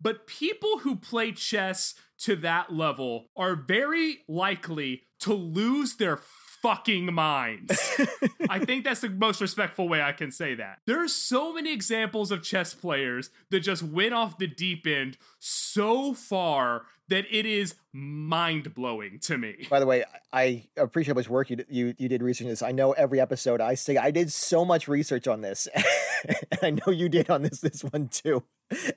But people who play chess to that level are very likely to lose their fucking minds. I think that's the most respectful way I can say that. There are so many examples of chess players that just went off the deep end so far that it is mind blowing to me. By the way, I appreciate how much work you, you you did researching this. I know every episode I say I did so much research on this, and I know you did on this this one too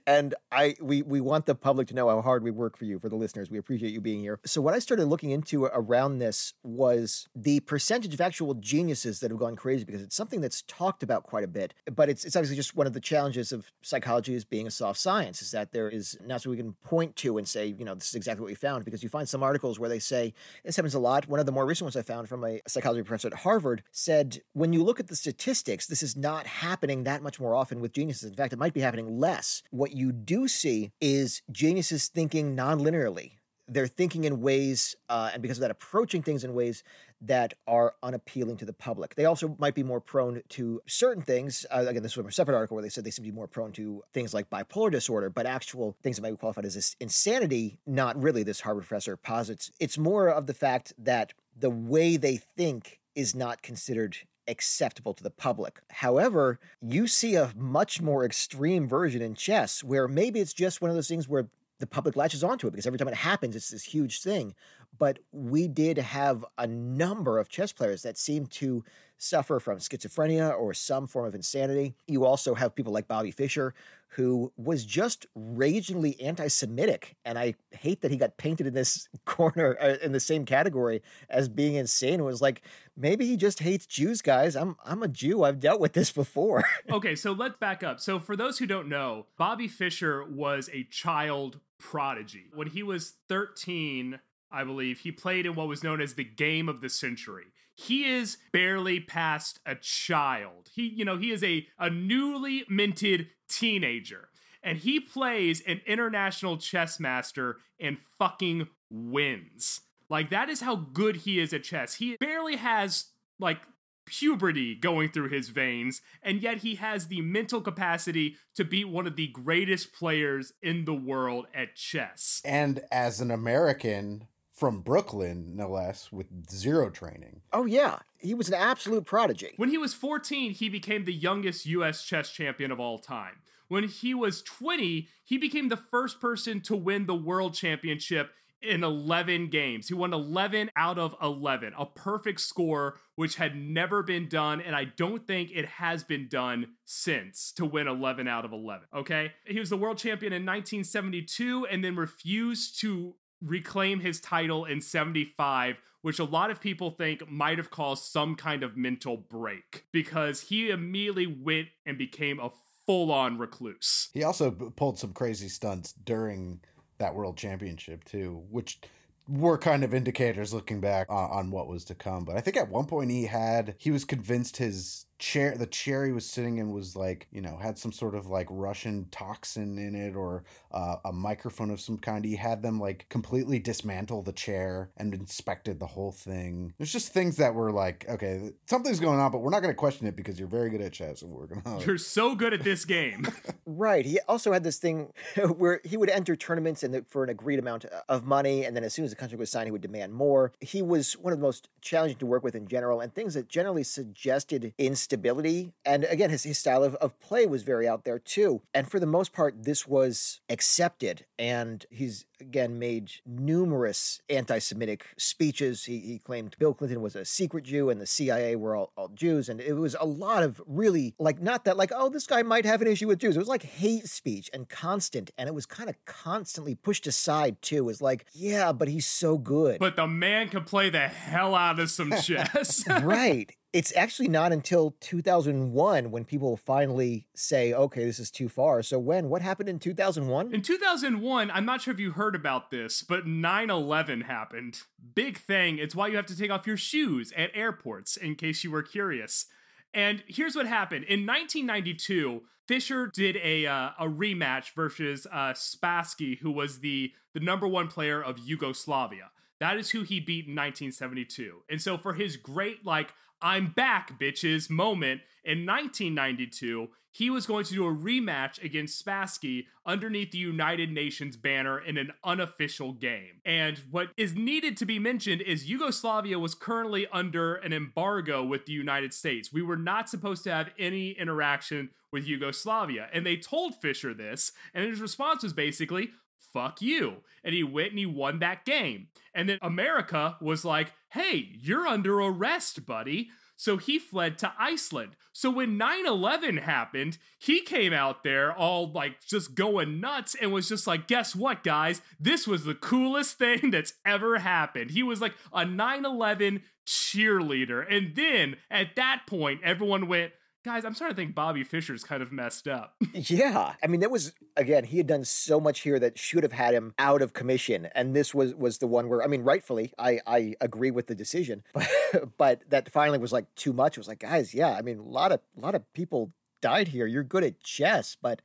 and I we we want the public to know how hard we work for you for the listeners. We appreciate you being here. So what I started looking into around this was the percentage of actual geniuses that have gone crazy because it's something that's talked about quite a bit. But it's it's obviously just one of the challenges of psychology as being a soft science is that there is not so we can point to and say, you know, this is exactly what we found because you find some articles where they say this happens a lot. One of the more recent ones I found from a psychology professor at Harvard said when you look at the statistics, this is not happening that much more often with geniuses. In fact, it might be happening less what you do see is geniuses thinking non-linearly. They're thinking in ways, uh, and because of that, approaching things in ways that are unappealing to the public. They also might be more prone to certain things. Uh, again, this was a separate article where they said they seem to be more prone to things like bipolar disorder, but actual things that might be qualified as this insanity, not really, this Harvard professor posits. It's more of the fact that the way they think is not considered acceptable to the public. However, you see a much more extreme version in chess where maybe it's just one of those things where the public latches onto it because every time it happens, it's this huge thing. But we did have a number of chess players that seemed to suffer from schizophrenia or some form of insanity. You also have people like Bobby Fischer, who was just ragingly anti Semitic. And I hate that he got painted in this corner, uh, in the same category as being insane. It was like, maybe he just hates Jews, guys. I'm, I'm a Jew. I've dealt with this before. okay, so let's back up. So, for those who don't know, Bobby Fischer was a child prodigy. When he was 13, I believe, he played in what was known as the game of the century. He is barely past a child. He, you know, he is a, a newly minted teenager. And he plays an international chess master and fucking wins. Like, that is how good he is at chess. He barely has, like, puberty going through his veins, and yet he has the mental capacity to beat one of the greatest players in the world at chess. And as an American, from Brooklyn, no less, with zero training. Oh, yeah. He was an absolute prodigy. When he was 14, he became the youngest U.S. chess champion of all time. When he was 20, he became the first person to win the world championship in 11 games. He won 11 out of 11, a perfect score, which had never been done. And I don't think it has been done since to win 11 out of 11. Okay. He was the world champion in 1972 and then refused to reclaim his title in 75, which a lot of people think might have caused some kind of mental break because he immediately went and became a full on recluse. He also pulled some crazy stunts during that world championship, too, which were kind of indicators looking back on, on what was to come. But I think at one point he had, he was convinced his chair the chair he was sitting in was like you know had some sort of like russian toxin in it or uh, a microphone of some kind. He had them like completely dismantle the chair and inspected the whole thing. There's just things that were like okay something's going on but we're not going to question it because you're very good at chess and we're gonna you're so good at this game. Right. He also had this thing where he would enter tournaments and for an agreed amount of money and then as soon as the contract was signed he would demand more. He was one of the most challenging to work with in general and things that generally suggested in stability. And again, his, his style of, of play was very out there too. And for the most part, this was accepted. And he's again made numerous anti-Semitic speeches. He, he claimed Bill Clinton was a secret Jew and the CIA were all, all Jews, and it was a lot of really like not that like oh this guy might have an issue with Jews. It was like hate speech and constant, and it was kind of constantly pushed aside too. It was like yeah, but he's so good. But the man can play the hell out of some chess. right it's actually not until 2001 when people finally say, okay, this is too far. So, when? What happened in 2001? In 2001, I'm not sure if you heard about this, but 9 11 happened. Big thing. It's why you have to take off your shoes at airports, in case you were curious. And here's what happened. In 1992, Fischer did a uh, a rematch versus uh, Spassky, who was the the number one player of Yugoslavia. That is who he beat in 1972. And so for his great like I'm back, bitches moment in 1992, he was going to do a rematch against Spassky underneath the United Nations banner in an unofficial game. And what is needed to be mentioned is Yugoslavia was currently under an embargo with the United States. We were not supposed to have any interaction with Yugoslavia. And they told Fischer this, and his response was basically, fuck you. And he went and he won that game. And then America was like, hey, you're under arrest, buddy. So he fled to Iceland. So when 9 11 happened, he came out there all like just going nuts and was just like, guess what, guys? This was the coolest thing that's ever happened. He was like a 9 11 cheerleader. And then at that point, everyone went, guys, I'm starting to think Bobby Fischer's kind of messed up. yeah, I mean, that was again, he had done so much here that should have had him out of commission, and this was was the one where, I mean, rightfully, I I agree with the decision, but but that finally was like too much. It was like, guys, yeah, I mean, a lot of a lot of people died here. You're good at chess, but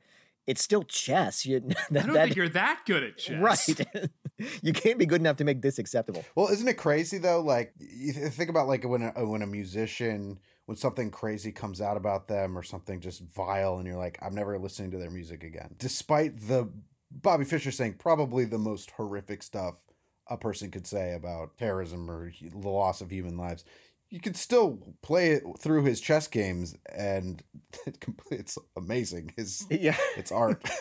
it's still chess. You, that, I don't that, think you're that good at chess. Right. you can't be good enough to make this acceptable. Well, isn't it crazy though? Like you think about like when a, when a musician when something crazy comes out about them or something just vile and you're like I'm never listening to their music again. Despite the Bobby Fischer saying probably the most horrific stuff a person could say about terrorism or the loss of human lives you can still play it through his chess games and it's amazing his yeah. it's art.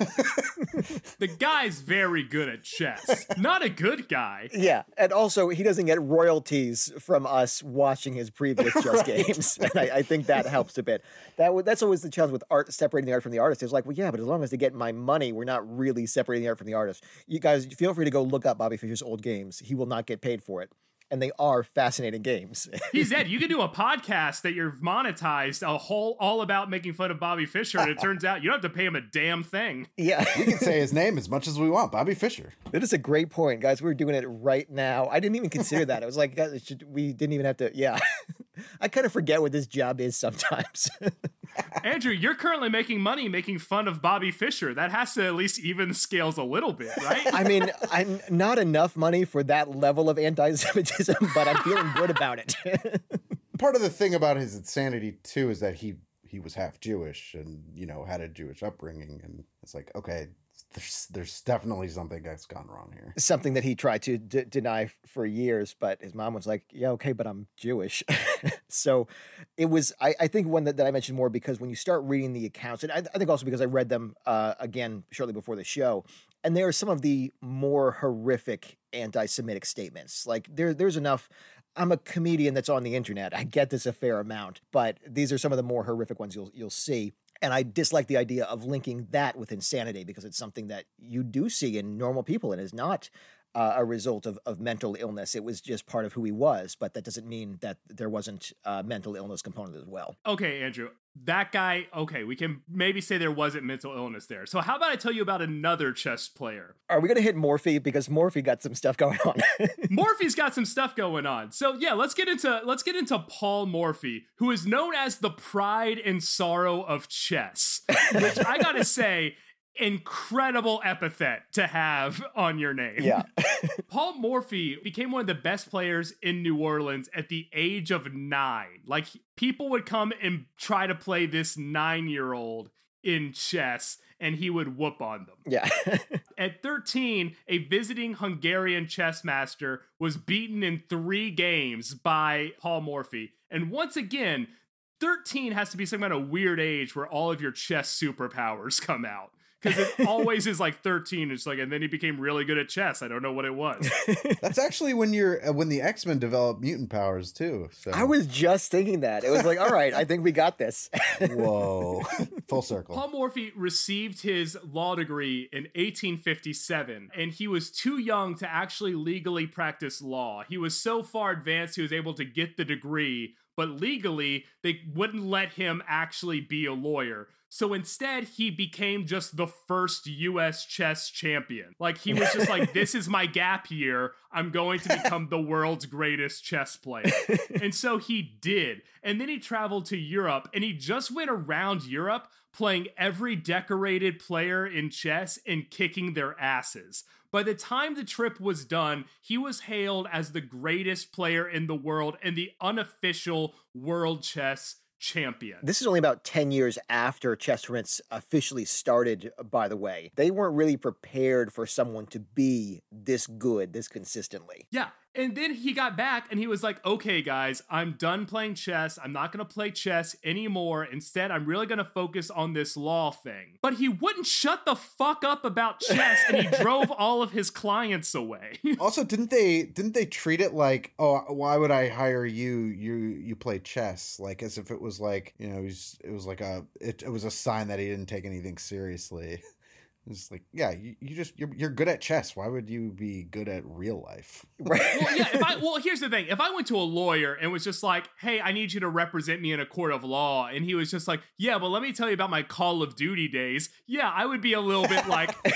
The guy's very good at chess. Not a good guy. Yeah and also he doesn't get royalties from us watching his previous chess right. games and I, I, think that helps a bit. That that's always the challenge with art separating the art from the artist. It's like well yeah but as long as they get my money we're not really separating the art from the artist. You guys feel free to go look up bobby fischer's old games. He will not get paid for it and they are fascinating games. He's dead. You can do a podcast that you're monetized, a whole all about making fun of Bobby Fischer, and it turns out you don't have to pay him a damn thing. Yeah, we can say his name as much as we want, Bobby Fischer. That is a great point, guys. We're doing it right now. I didn't even consider that. I was like, guys, should, we didn't even have to. Yeah, I kind of forget what this job is sometimes. Andrew, you're currently making money making fun of Bobby Fischer. That has to at least even scales a little bit, right? I mean, I'm not enough money for that level of anti-Semitism, but I'm feeling good about it. Part of the thing about his insanity too is that he he was half Jewish and you know had a Jewish upbringing, and it's like okay, there's there's definitely something that's gone wrong here. Something that he tried to d- deny for years, but his mom was like, "Yeah, okay, but I'm Jewish." so it was. I, I think one that, that, I mentioned more because when you start reading the accounts, and I, I think also because I read them uh, again shortly before the show, and there are some of the more horrific anti-Semitic statements. Like there, there's enough. I'm a comedian that's on the internet. I get this a fair amount, but these are some of the more horrific ones you'll you'll see. And I dislike the idea of linking that with insanity because it's something that you do see in normal people and is not uh, a result of, of mental illness. It was just part of who he was, but that doesn't mean that there wasn't a mental illness component as well. Okay, Andrew that guy, okay, we can maybe say there wasn't mental illness there. So how about I tell you about another chess player? Are we going to hit Morphy because Morphy got some stuff going on? Morphy's got some stuff going on. So yeah, let's get into let's get into Paul Morphy, who is known as the pride and sorrow of chess, which I got to say incredible epithet to have on your name. Yeah. Paul Morphy became one of the best players in New Orleans at the age of nine. Like, people would come and try to play this nine year old in chess and he would whoop on them. Yeah. At 13, a visiting Hungarian chess master was beaten in three games by Paul Morphy. And once again, 13 has to be some kind of weird age where all of your chess superpowers come out because it always is like 13 it's like and then he became really good at chess i don't know what it was That's actually when you're uh, when the X Men developed mutant powers too. So I was just thinking that. It was like, all right, I think we got this. whoa, full circle. Paul Morphy received his law degree in 1857, and he was too young to actually legally practice law. He was so far advanced he was able to get the degree, but legally, they wouldn't let him actually be a lawyer. So instead, he became just the first US chess champion. Like, he was just like, this is my gap year. I'm going to become the world's greatest chess player. And so he did. And then he traveled to Europe and he just went around Europe playing every decorated player in chess and kicking their asses. By the time the trip was done, he was hailed as the greatest player in the world and the unofficial world chess champion. This is only about 10 years after chess tournaments officially started, uh, by the way. They weren't really prepared for someone to be this good, this consistently. Yeah. And then he got back and he was like, okay, guys, I'm done playing chess. I'm not going to play chess anymore. Instead, I'm really going to focus on this law thing. But he wouldn't shut the fuck up about chess and he drove all of his clients away. Also, didn't they didn't they treat it like, oh, why would I hire you? You you play chess, like as if it was like you know, it was, it was like a it, it was a sign that he didn't take anything seriously. It's like, yeah, you, you just you're you're good at chess. Why would you be good at real life? Right. well, yeah. If I well, here's the thing: if I went to a lawyer and was just like, "Hey, I need you to represent me in a court of law," and he was just like, "Yeah, but let me tell you about my Call of Duty days," yeah, I would be a little bit like,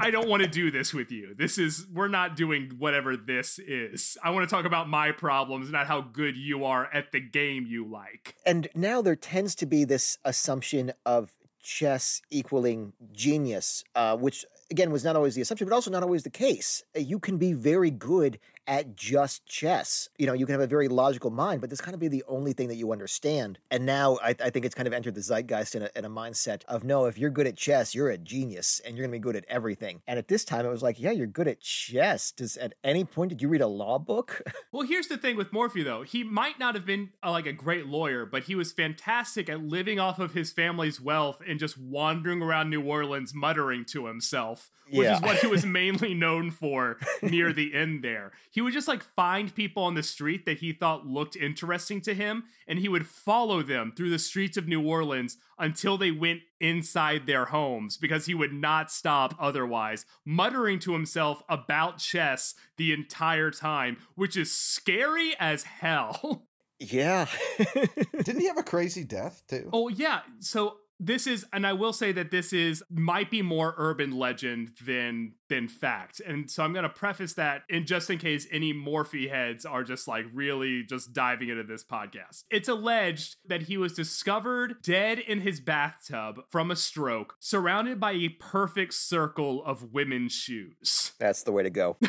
"I don't want to do this with you. This is we're not doing whatever this is. I want to talk about my problems, not how good you are at the game you like." And now there tends to be this assumption of chess equaling genius, uh, which again was not always the assumption, but also not always the case. Uh, You can be very good at just chess. You know, you can have a very logical mind, but this kind of be the only thing that you understand. And now I, I think it's kind of entered the zeitgeist in a, in a mindset of no, if you're good at chess, you're a genius and you're going to be good at everything. And at this time, it was like, yeah, you're good at chess. Does at any point did you read a law book? Well, here's the thing with Morphy, though. He might not have been uh, like a great lawyer, but he was fantastic at living off of his family's wealth and just wandering around New Orleans muttering to himself, which Yeah. is what he was mainly known for near the end there. He would just like find people on the street that he thought looked interesting to him, and he would follow them through the streets of New Orleans until they went inside their homes because he would not stop otherwise, muttering to himself about chess the entire time, which is scary as hell. yeah. Didn't he have a crazy death too? oh, yeah. So this is and I will say that this is might be more urban legend than than fact. And so I'm going to preface that in just in case any Morphy heads are just like really just diving into this podcast. It's alleged that he was discovered dead in his bathtub from a stroke, surrounded by a perfect circle of women's shoes. That's the way to go.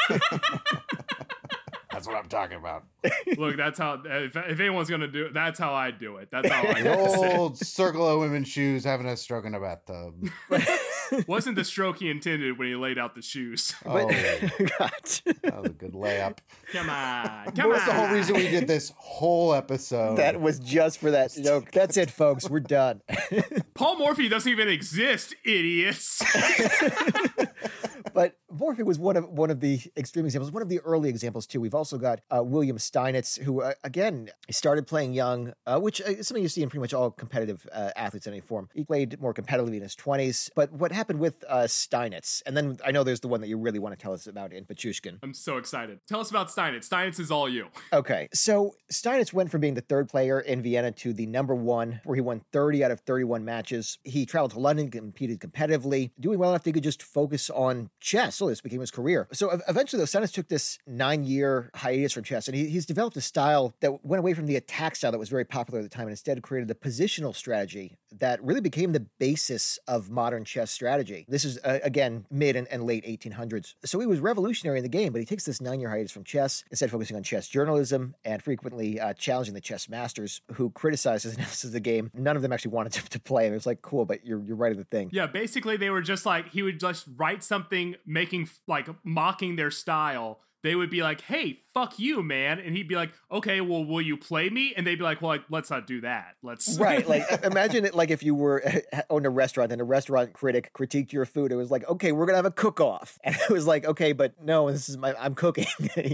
That's what I'm talking about. Look, that's how if, if anyone's going to do it, that's how I do it. That's how I do The it. old circle of women's shoes having a stroke in a bathtub. Wasn't the stroke he intended when he laid out the shoes. Oh, God. that was a good layup. Come on. Come That's on. the whole reason we did this whole episode. That was just for that joke. That's it, folks. We're done. Paul Morphy doesn't even exist, idiots. but Morphy was one of one of the extreme examples, one of the early examples too. We've also got uh, William Steinitz, who uh, again he started playing young, uh, which uh, is something you see in pretty much all competitive uh, athletes in any form. He played more competitively in his twenties. But what happened with uh, Steinitz, and then I know there's the one that you really want to tell us about in Pichushkin. I'm so excited. Tell us about Steinitz. Steinitz is all you. Okay, so Steinitz went from being the third player in Vienna to the number one, where he won 30 out of 31 matches. He traveled to London, competed competitively, doing well enough that he could just focus on chess. This became his career. So eventually, though, Steinitz took this nine-year hiatus from chess, and he, he's developed a style that went away from the attack style that was very popular at the time, and instead created a positional strategy that really became the basis of modern chess strategy. This is uh, again mid and, and late 1800s. So he was revolutionary in the game, but he takes this nine-year hiatus from chess, instead focusing on chess journalism and frequently uh, challenging the chess masters who criticized his analysis of the game. None of them actually wanted to, to play him. It was like, cool, but you're you're right of the thing. Yeah, basically they were just like he would just write something making like mocking their style they would be like, "Hey, fuck you, man," and he'd be like, "Okay, well, will you play me?" And they'd be like, "Well, like, let's not do that. Let's right." Like, imagine it like if you were owned a restaurant and a restaurant critic critiqued your food. It was like, "Okay, we're gonna have a cook off," and it was like, "Okay, but no, this is my I'm cooking.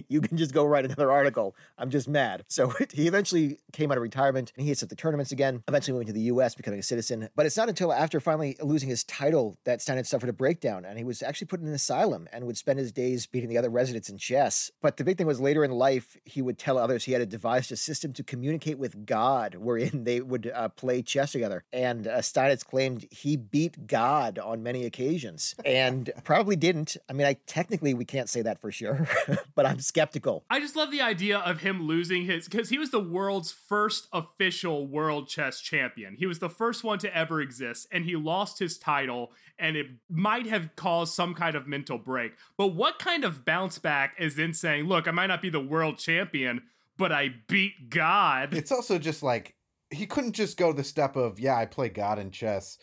you can just go write another article. I'm just mad." So he eventually came out of retirement and he hits up the tournaments again. Eventually moving to the U.S., becoming a citizen. But it's not until after finally losing his title that Steinitz suffered a breakdown, and he was actually put in an asylum and would spend his days beating the other residents in chess. But the big thing was later in life, he would tell others he had devised a system to communicate with God, wherein they would uh, play chess together. And uh, Steinitz claimed he beat God on many occasions, and probably didn't. I mean, I technically we can't say that for sure, but I'm skeptical. I just love the idea of him losing his because he was the world's first official world chess champion. He was the first one to ever exist, and he lost his title, and it might have caused some kind of mental break. But what kind of bounce back is then saying, "Look, I might not be the world champion, but I beat God." It's also just like he couldn't just go the step of, "Yeah, I play God in chess."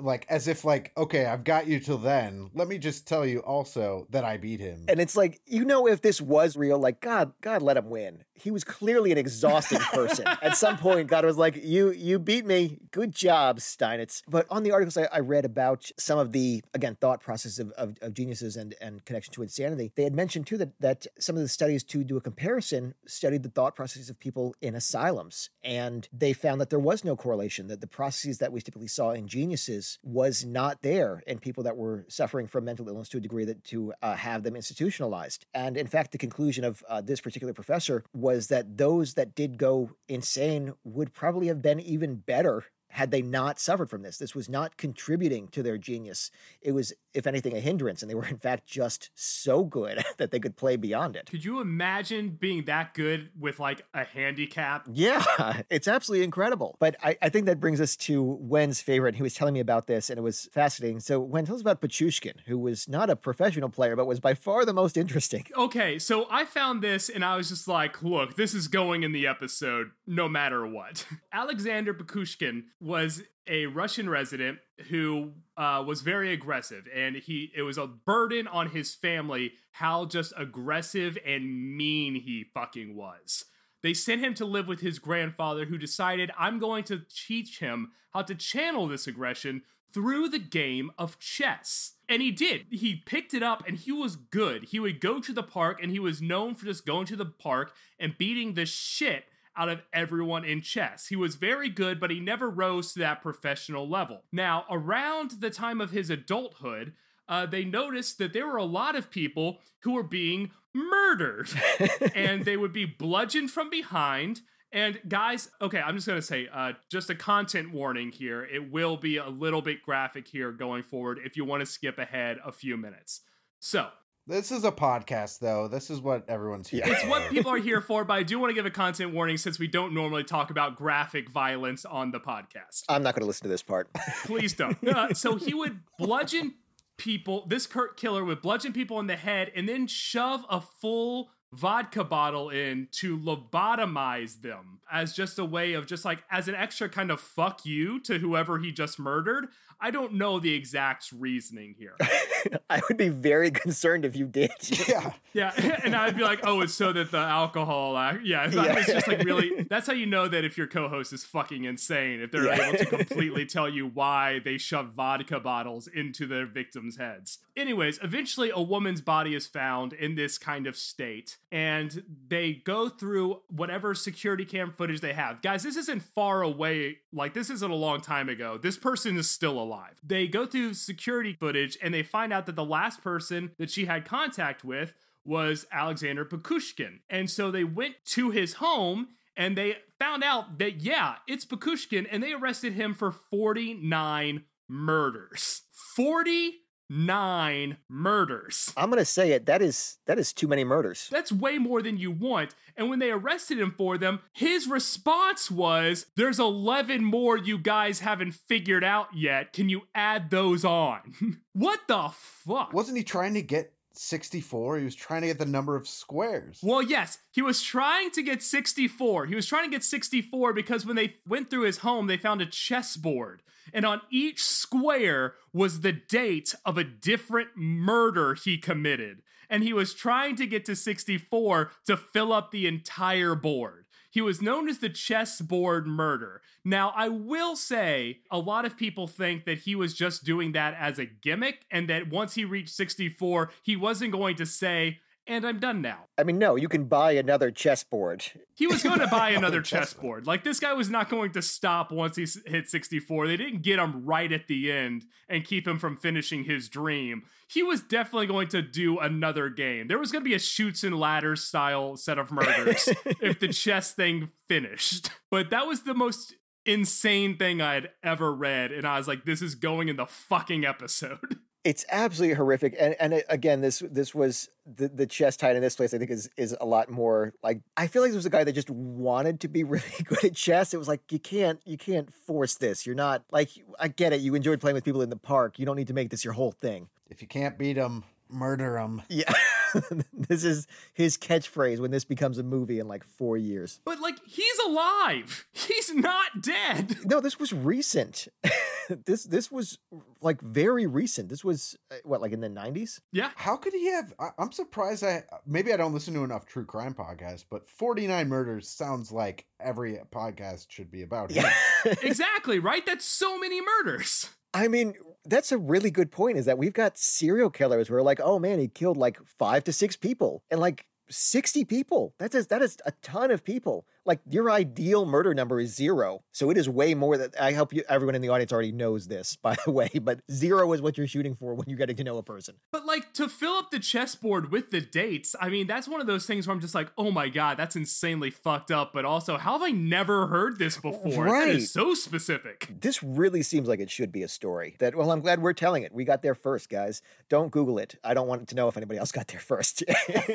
like as if like okay i've got you till then let me just tell you also that i beat him and it's like you know if this was real like god god let him win he was clearly an exhausting person. At some point god was like you you beat me. Good job steinitz. But on the articles i, I read about some of the again thought process of, of, of, geniuses and and connection to insanity they had mentioned too that that some of the studies to do a comparison studied the thought processes of people in asylums and they found that there was no correlation that the processes that we typically saw in geniuses was not there in people that were suffering from mental illness to a degree that to uh, have them institutionalized. And in fact, the conclusion of uh, this particular professor was that those that did go insane would probably have been even better had they not suffered from this. This was not contributing to their genius. It was, if anything, a hindrance. And they were, in fact, just so good that they could play beyond it. Could you imagine being that good with like a handicap? Yeah, it's absolutely incredible. But I, I think that brings us to Wen's favorite. He was telling me about this and it was fascinating. So, Wen, tell us about Pichushkin, who was not a professional player, but was by far the most interesting. Okay, so I found this and I was just like, look, this is going in the episode no matter what. Alexander Pichushkin was a Russian resident who uh, was very aggressive, and he it was a burden on his family how just aggressive and mean he fucking was. They sent him to live with his grandfather, who decided, I'm going to teach him how to channel this aggression through the game of chess. And he did. He picked it up and he was good. He would go to the park and he was known for just going to the park and beating the shit out of everyone in chess. He was very good, but he never rose to that professional level. Now, around the time of his adulthood, uh, they noticed that there were a lot of people who were being murdered, and they would be bludgeoned from behind. And guys, okay, I'm just gonna say, uh, just a content warning here. It will be a little bit graphic here going forward. If you want to skip ahead a few minutes, so this is a podcast, though. This is what everyone's here. It's what people are here for, but I do want to give a content warning since we don't normally talk about graphic violence on the podcast. I'm not going to listen to this part. Please don't. Uh, so he would bludgeon people. This Kurt killer would bludgeon people in the head and then shove a full vodka bottle in to lobotomize them as just a way of just like as an extra kind of fuck you to whoever he just murdered. I don't know the exact reasoning here. I would be very concerned if you did. Yeah. Yeah. And I'd be like, oh, it's so that the alcohol. Uh, yeah. yeah. It's just like really, that's how you know that if your co host is fucking insane, if they're yeah. able to completely tell you why they shove vodka bottles into their victims' heads. Anyways, eventually a woman's body is found in this kind of state, and they go through whatever security cam footage they have. Guys, this isn't far away. Like, this isn't a long time ago. This person is still alive alive. They go through security footage and they find out that the last person that she had contact with was Alexander Pichushkin. And so they went to his home and they found out that, yeah, it's Pichushkin, and they arrested him for 49 murders. 40 nine murders. I'm gonna say it. That is that is too many murders. That's way more than you want. And when they arrested him for them, his response was, "There's 11 more you guys haven't figured out yet. Can you add those on?" what the fuck? Wasn't he trying to get 64? He was trying to get the number of squares. Well, yes, he was trying to get 64. He was trying to get 64 because when they went through his home, they found a chessboard. And on each square was the date of a different murder he committed. And he was trying to get to 64 to fill up the entire board. He was known as the chessboard murder. Now, I will say a lot of people think that he was just doing that as a gimmick and that once he reached 64, he wasn't going to say, and I'm done now. I mean, no, you can buy another chessboard. He was going to buy another chessboard. Like this guy was not going to stop once he hit 64. They didn't get him right at the end and keep him from finishing his dream. He was definitely going to do another game. There was going to be a shoots and ladders style set of murders if the chess thing finished. But that was the most insane thing I had ever read and I was like this is going in the fucking episode. It's absolutely horrific, and and again, this this was the the chess tight in this place. I think is is a lot more like I feel like this was a guy that just wanted to be really good at chess. It was like you can't you can't force this. You're not like I get it. You enjoyed playing with people in the park. You don't need to make this your whole thing. If you can't beat them, murder them. Yeah. this is his catchphrase when this becomes a movie in like four years. But like he's alive. He's not dead. No, this was recent. this this was like very recent. This was uh, what like in the nineties. Yeah. How could he have? I, I'm surprised. I maybe I don't listen to enough true crime podcasts, but 49 murders sounds like every podcast should be about. Him. Yeah. exactly. Right. That's so many murders. I mean, that's a really good point. Is that we've got serial killers who are like, oh man, he killed like five to six people, and like 60 people. That is that is a ton of people. Like your ideal murder number is zero. So it is way more that I hope you everyone in the audience already knows this, by the way, but zero is what you're shooting for when you're getting to know a person. But like to fill up the chessboard with the dates, I mean, that's one of those things where I'm just like, oh my god, that's insanely fucked up. But also, how have I never heard this before? Right. That is so specific. This really seems like it should be a story. That well, I'm glad we're telling it. We got there first, guys. Don't Google it. I don't want to know if anybody else got there first.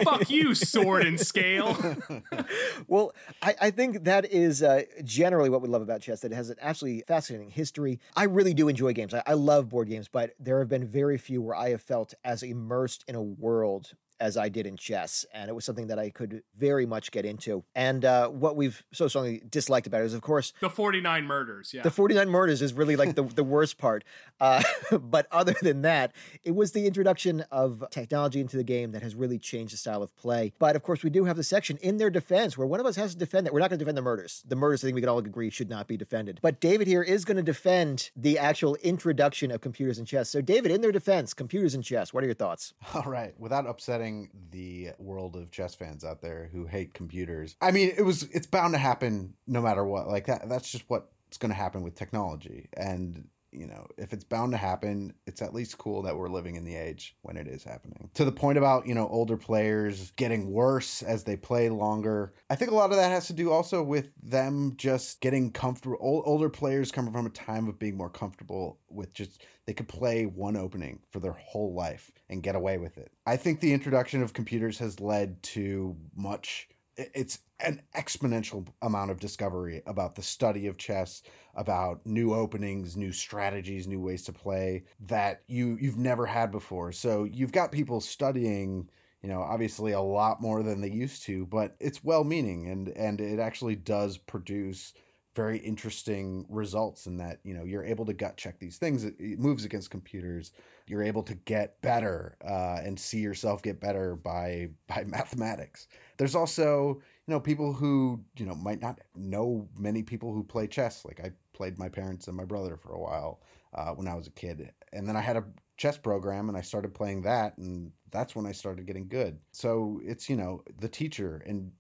Fuck you, sword and scale. well, I, I think that is uh, generally what we love about chess. That it has an absolutely fascinating history. I really do enjoy games. I, I love board games, but there have been very few where I have felt as immersed in a world as I did in chess, and it was something that I could very much get into. And uh, what we've so strongly disliked about it is, of course, the 49 murders. Yeah. the 49 murders is really like the, the worst part. Uh, but other than that, it was the introduction of technology into the game that has really changed the style of play. But of course, we do have the section in their defense where one of us has to defend that. We're not going to defend the murders. The murders, I think we can all agree, should not be defended. But David here is going to defend the actual introduction of computers and chess. So, David, in their defense, computers and chess, what are your thoughts? All right, without upsetting the world of chess fans out there who hate computers. I mean, it was it's bound to happen no matter what. Like that that's just what's going to happen with technology. And you know, if it's bound to happen, it's at least cool that we're living in the age when it is happening. To the point about, you know, older players getting worse as they play longer. I think a lot of that has to do also with them just getting comfortable. Old, older players coming from a time of being more comfortable with just they could play one opening for their whole life and get away with it. I think the introduction of computers has led to much it's an exponential amount of discovery about the study of chess about new openings new strategies new ways to play that you you've never had before. So you've got people studying you know obviously a lot more than they used to but it's well meaning and and it actually does produce very interesting results in that you know you're able to gut check these things it, moves against computers you're able to get better uh, and see yourself get better by by mathematics. There's also you know people who you know might not know many people who play chess like i played my parents and my brother for a while uh, when i was a kid and then i had a chess program and i started playing that and that's when i started getting good. So it's you know the teacher and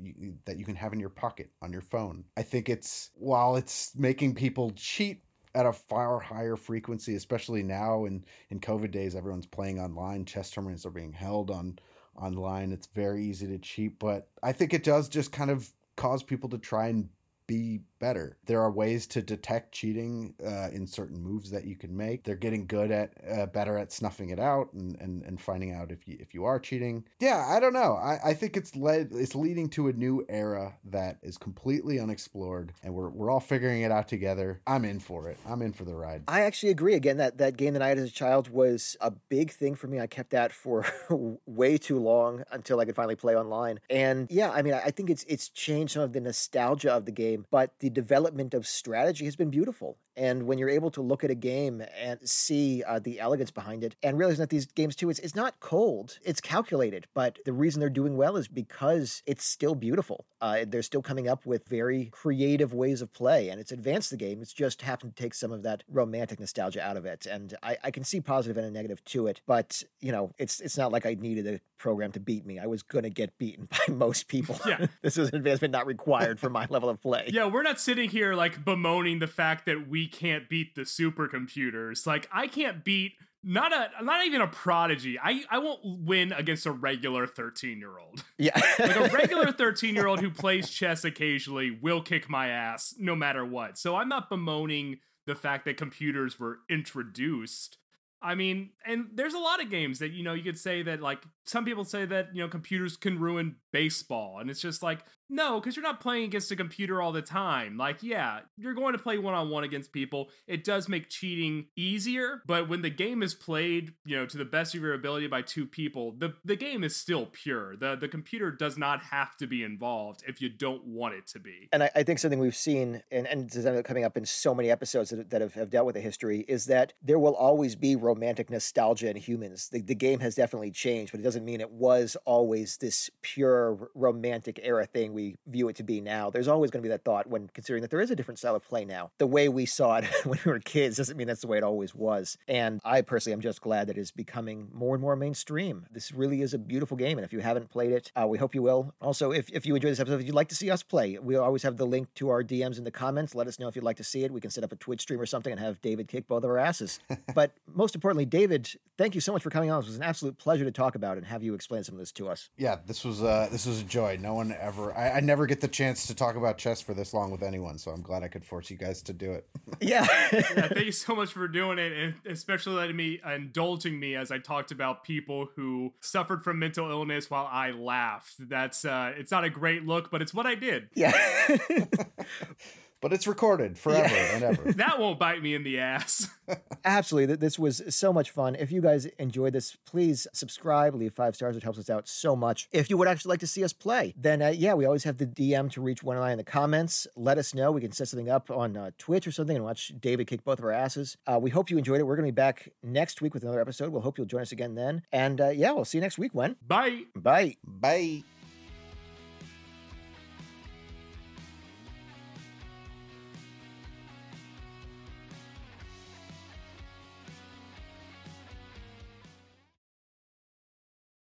you, that you can have in your pocket on your phone. I think it's while it's making people cheat at a far higher frequency, especially now in in COVID days, everyone's playing online. Chess tournaments are being held on online. It's very easy to cheat, but I think it does just kind of cause people to try and be better. There are ways to detect cheating uh, in certain moves that you can make. They're getting good at uh, better at snuffing it out and, and, and finding out if you if you are cheating. Yeah, I don't know. I, I think it's led it's leading to a new era that is completely unexplored, and we're we're all figuring it out together. I'm in for it. I'm in for the ride. I actually agree. Again, that that game that I had as a child was a big thing for me. I kept that for way too long until I could finally play online. And yeah, I mean, I think it's it's changed some of the nostalgia of the game, but the development of strategy has been beautiful. And when you're able to look at a game and see uh, the elegance behind it, and realizing that these games too, it's, it's not cold, it's calculated. But the reason they're doing well is because it's still beautiful. Uh, they're still coming up with very creative ways of play, and it's advanced the game. It's just happened to take some of that romantic nostalgia out of it. And I, I can see positive and a negative to it, but you know, it's it's not like I needed a program to beat me. I was gonna get beaten by most people. Yeah, this is an advancement not required for my level of play. Yeah, we're not sitting here like bemoaning the fact that we can't beat the supercomputers. Like I can't beat not a not even a prodigy. I I won't win against a regular 13-year-old. Yeah. like a regular 13-year-old who plays chess occasionally will kick my ass no matter what. So I'm not bemoaning the fact that computers were introduced. I mean, and there's a lot of games that you know you could say that like some people say that you know computers can ruin baseball and it's just like no because you're not playing against a computer all the time. Like yeah you're going to play one-on-one against people. It does make cheating easier but when the game is played you know to the best of your ability by two people the, the game is still pure. The, the computer does not have to be involved if you don't want it to be. And i, I think something we've seen and, and this is coming up in so many episodes that, that have, have, dealt with the history is that there will always be romantic nostalgia in humans. The, the game has definitely changed but it doesn't mean it was always this pure romantic era thing we view it to be now. There's always going to be that thought when considering that there is a different style of play now. The way we saw it when we were kids doesn't mean that's the way it always was. And I personally am just glad that it is becoming more and more mainstream. This really is a beautiful game. And if you haven't played it, uh, we hope you will. Also, if, if you enjoy this episode, if you'd like to see us play, we always have the link to our DMs in the comments. Let us know if you'd like to see it. We can set up a Twitch stream or something and have David kick both of our asses. but most importantly, David, thank you so much for coming on. It was an absolute pleasure to talk about and have you explain some of this to us. Yeah, this was uh, this was a joy. No one ever. I, I, never get the chance to talk about chess for this long with anyone, so I'm glad I could force you guys to do it. yeah. yeah. Thank you so much for doing it, and especially letting me indulging me as I talked about people who suffered from mental illness while I laughed. That's uh, it's not a great look, but it's what I did. Yeah but it's recorded forever yeah. and ever. that won't bite me in the ass. Absolutely. This was so much fun. If you guys enjoyed this, please subscribe, leave five stars. It helps us out so much. If you would actually like to see us play, then uh, yeah, we always have the DM to reach one and I in the comments. Let us know. We can set something up on uh, Twitch or something and watch David kick both of our asses. Uh, we hope you enjoyed it. We're going to be back next week with another episode. We'll hope you'll join us again then. And uh, yeah, we'll see you next week. When? Bye. Bye. Bye.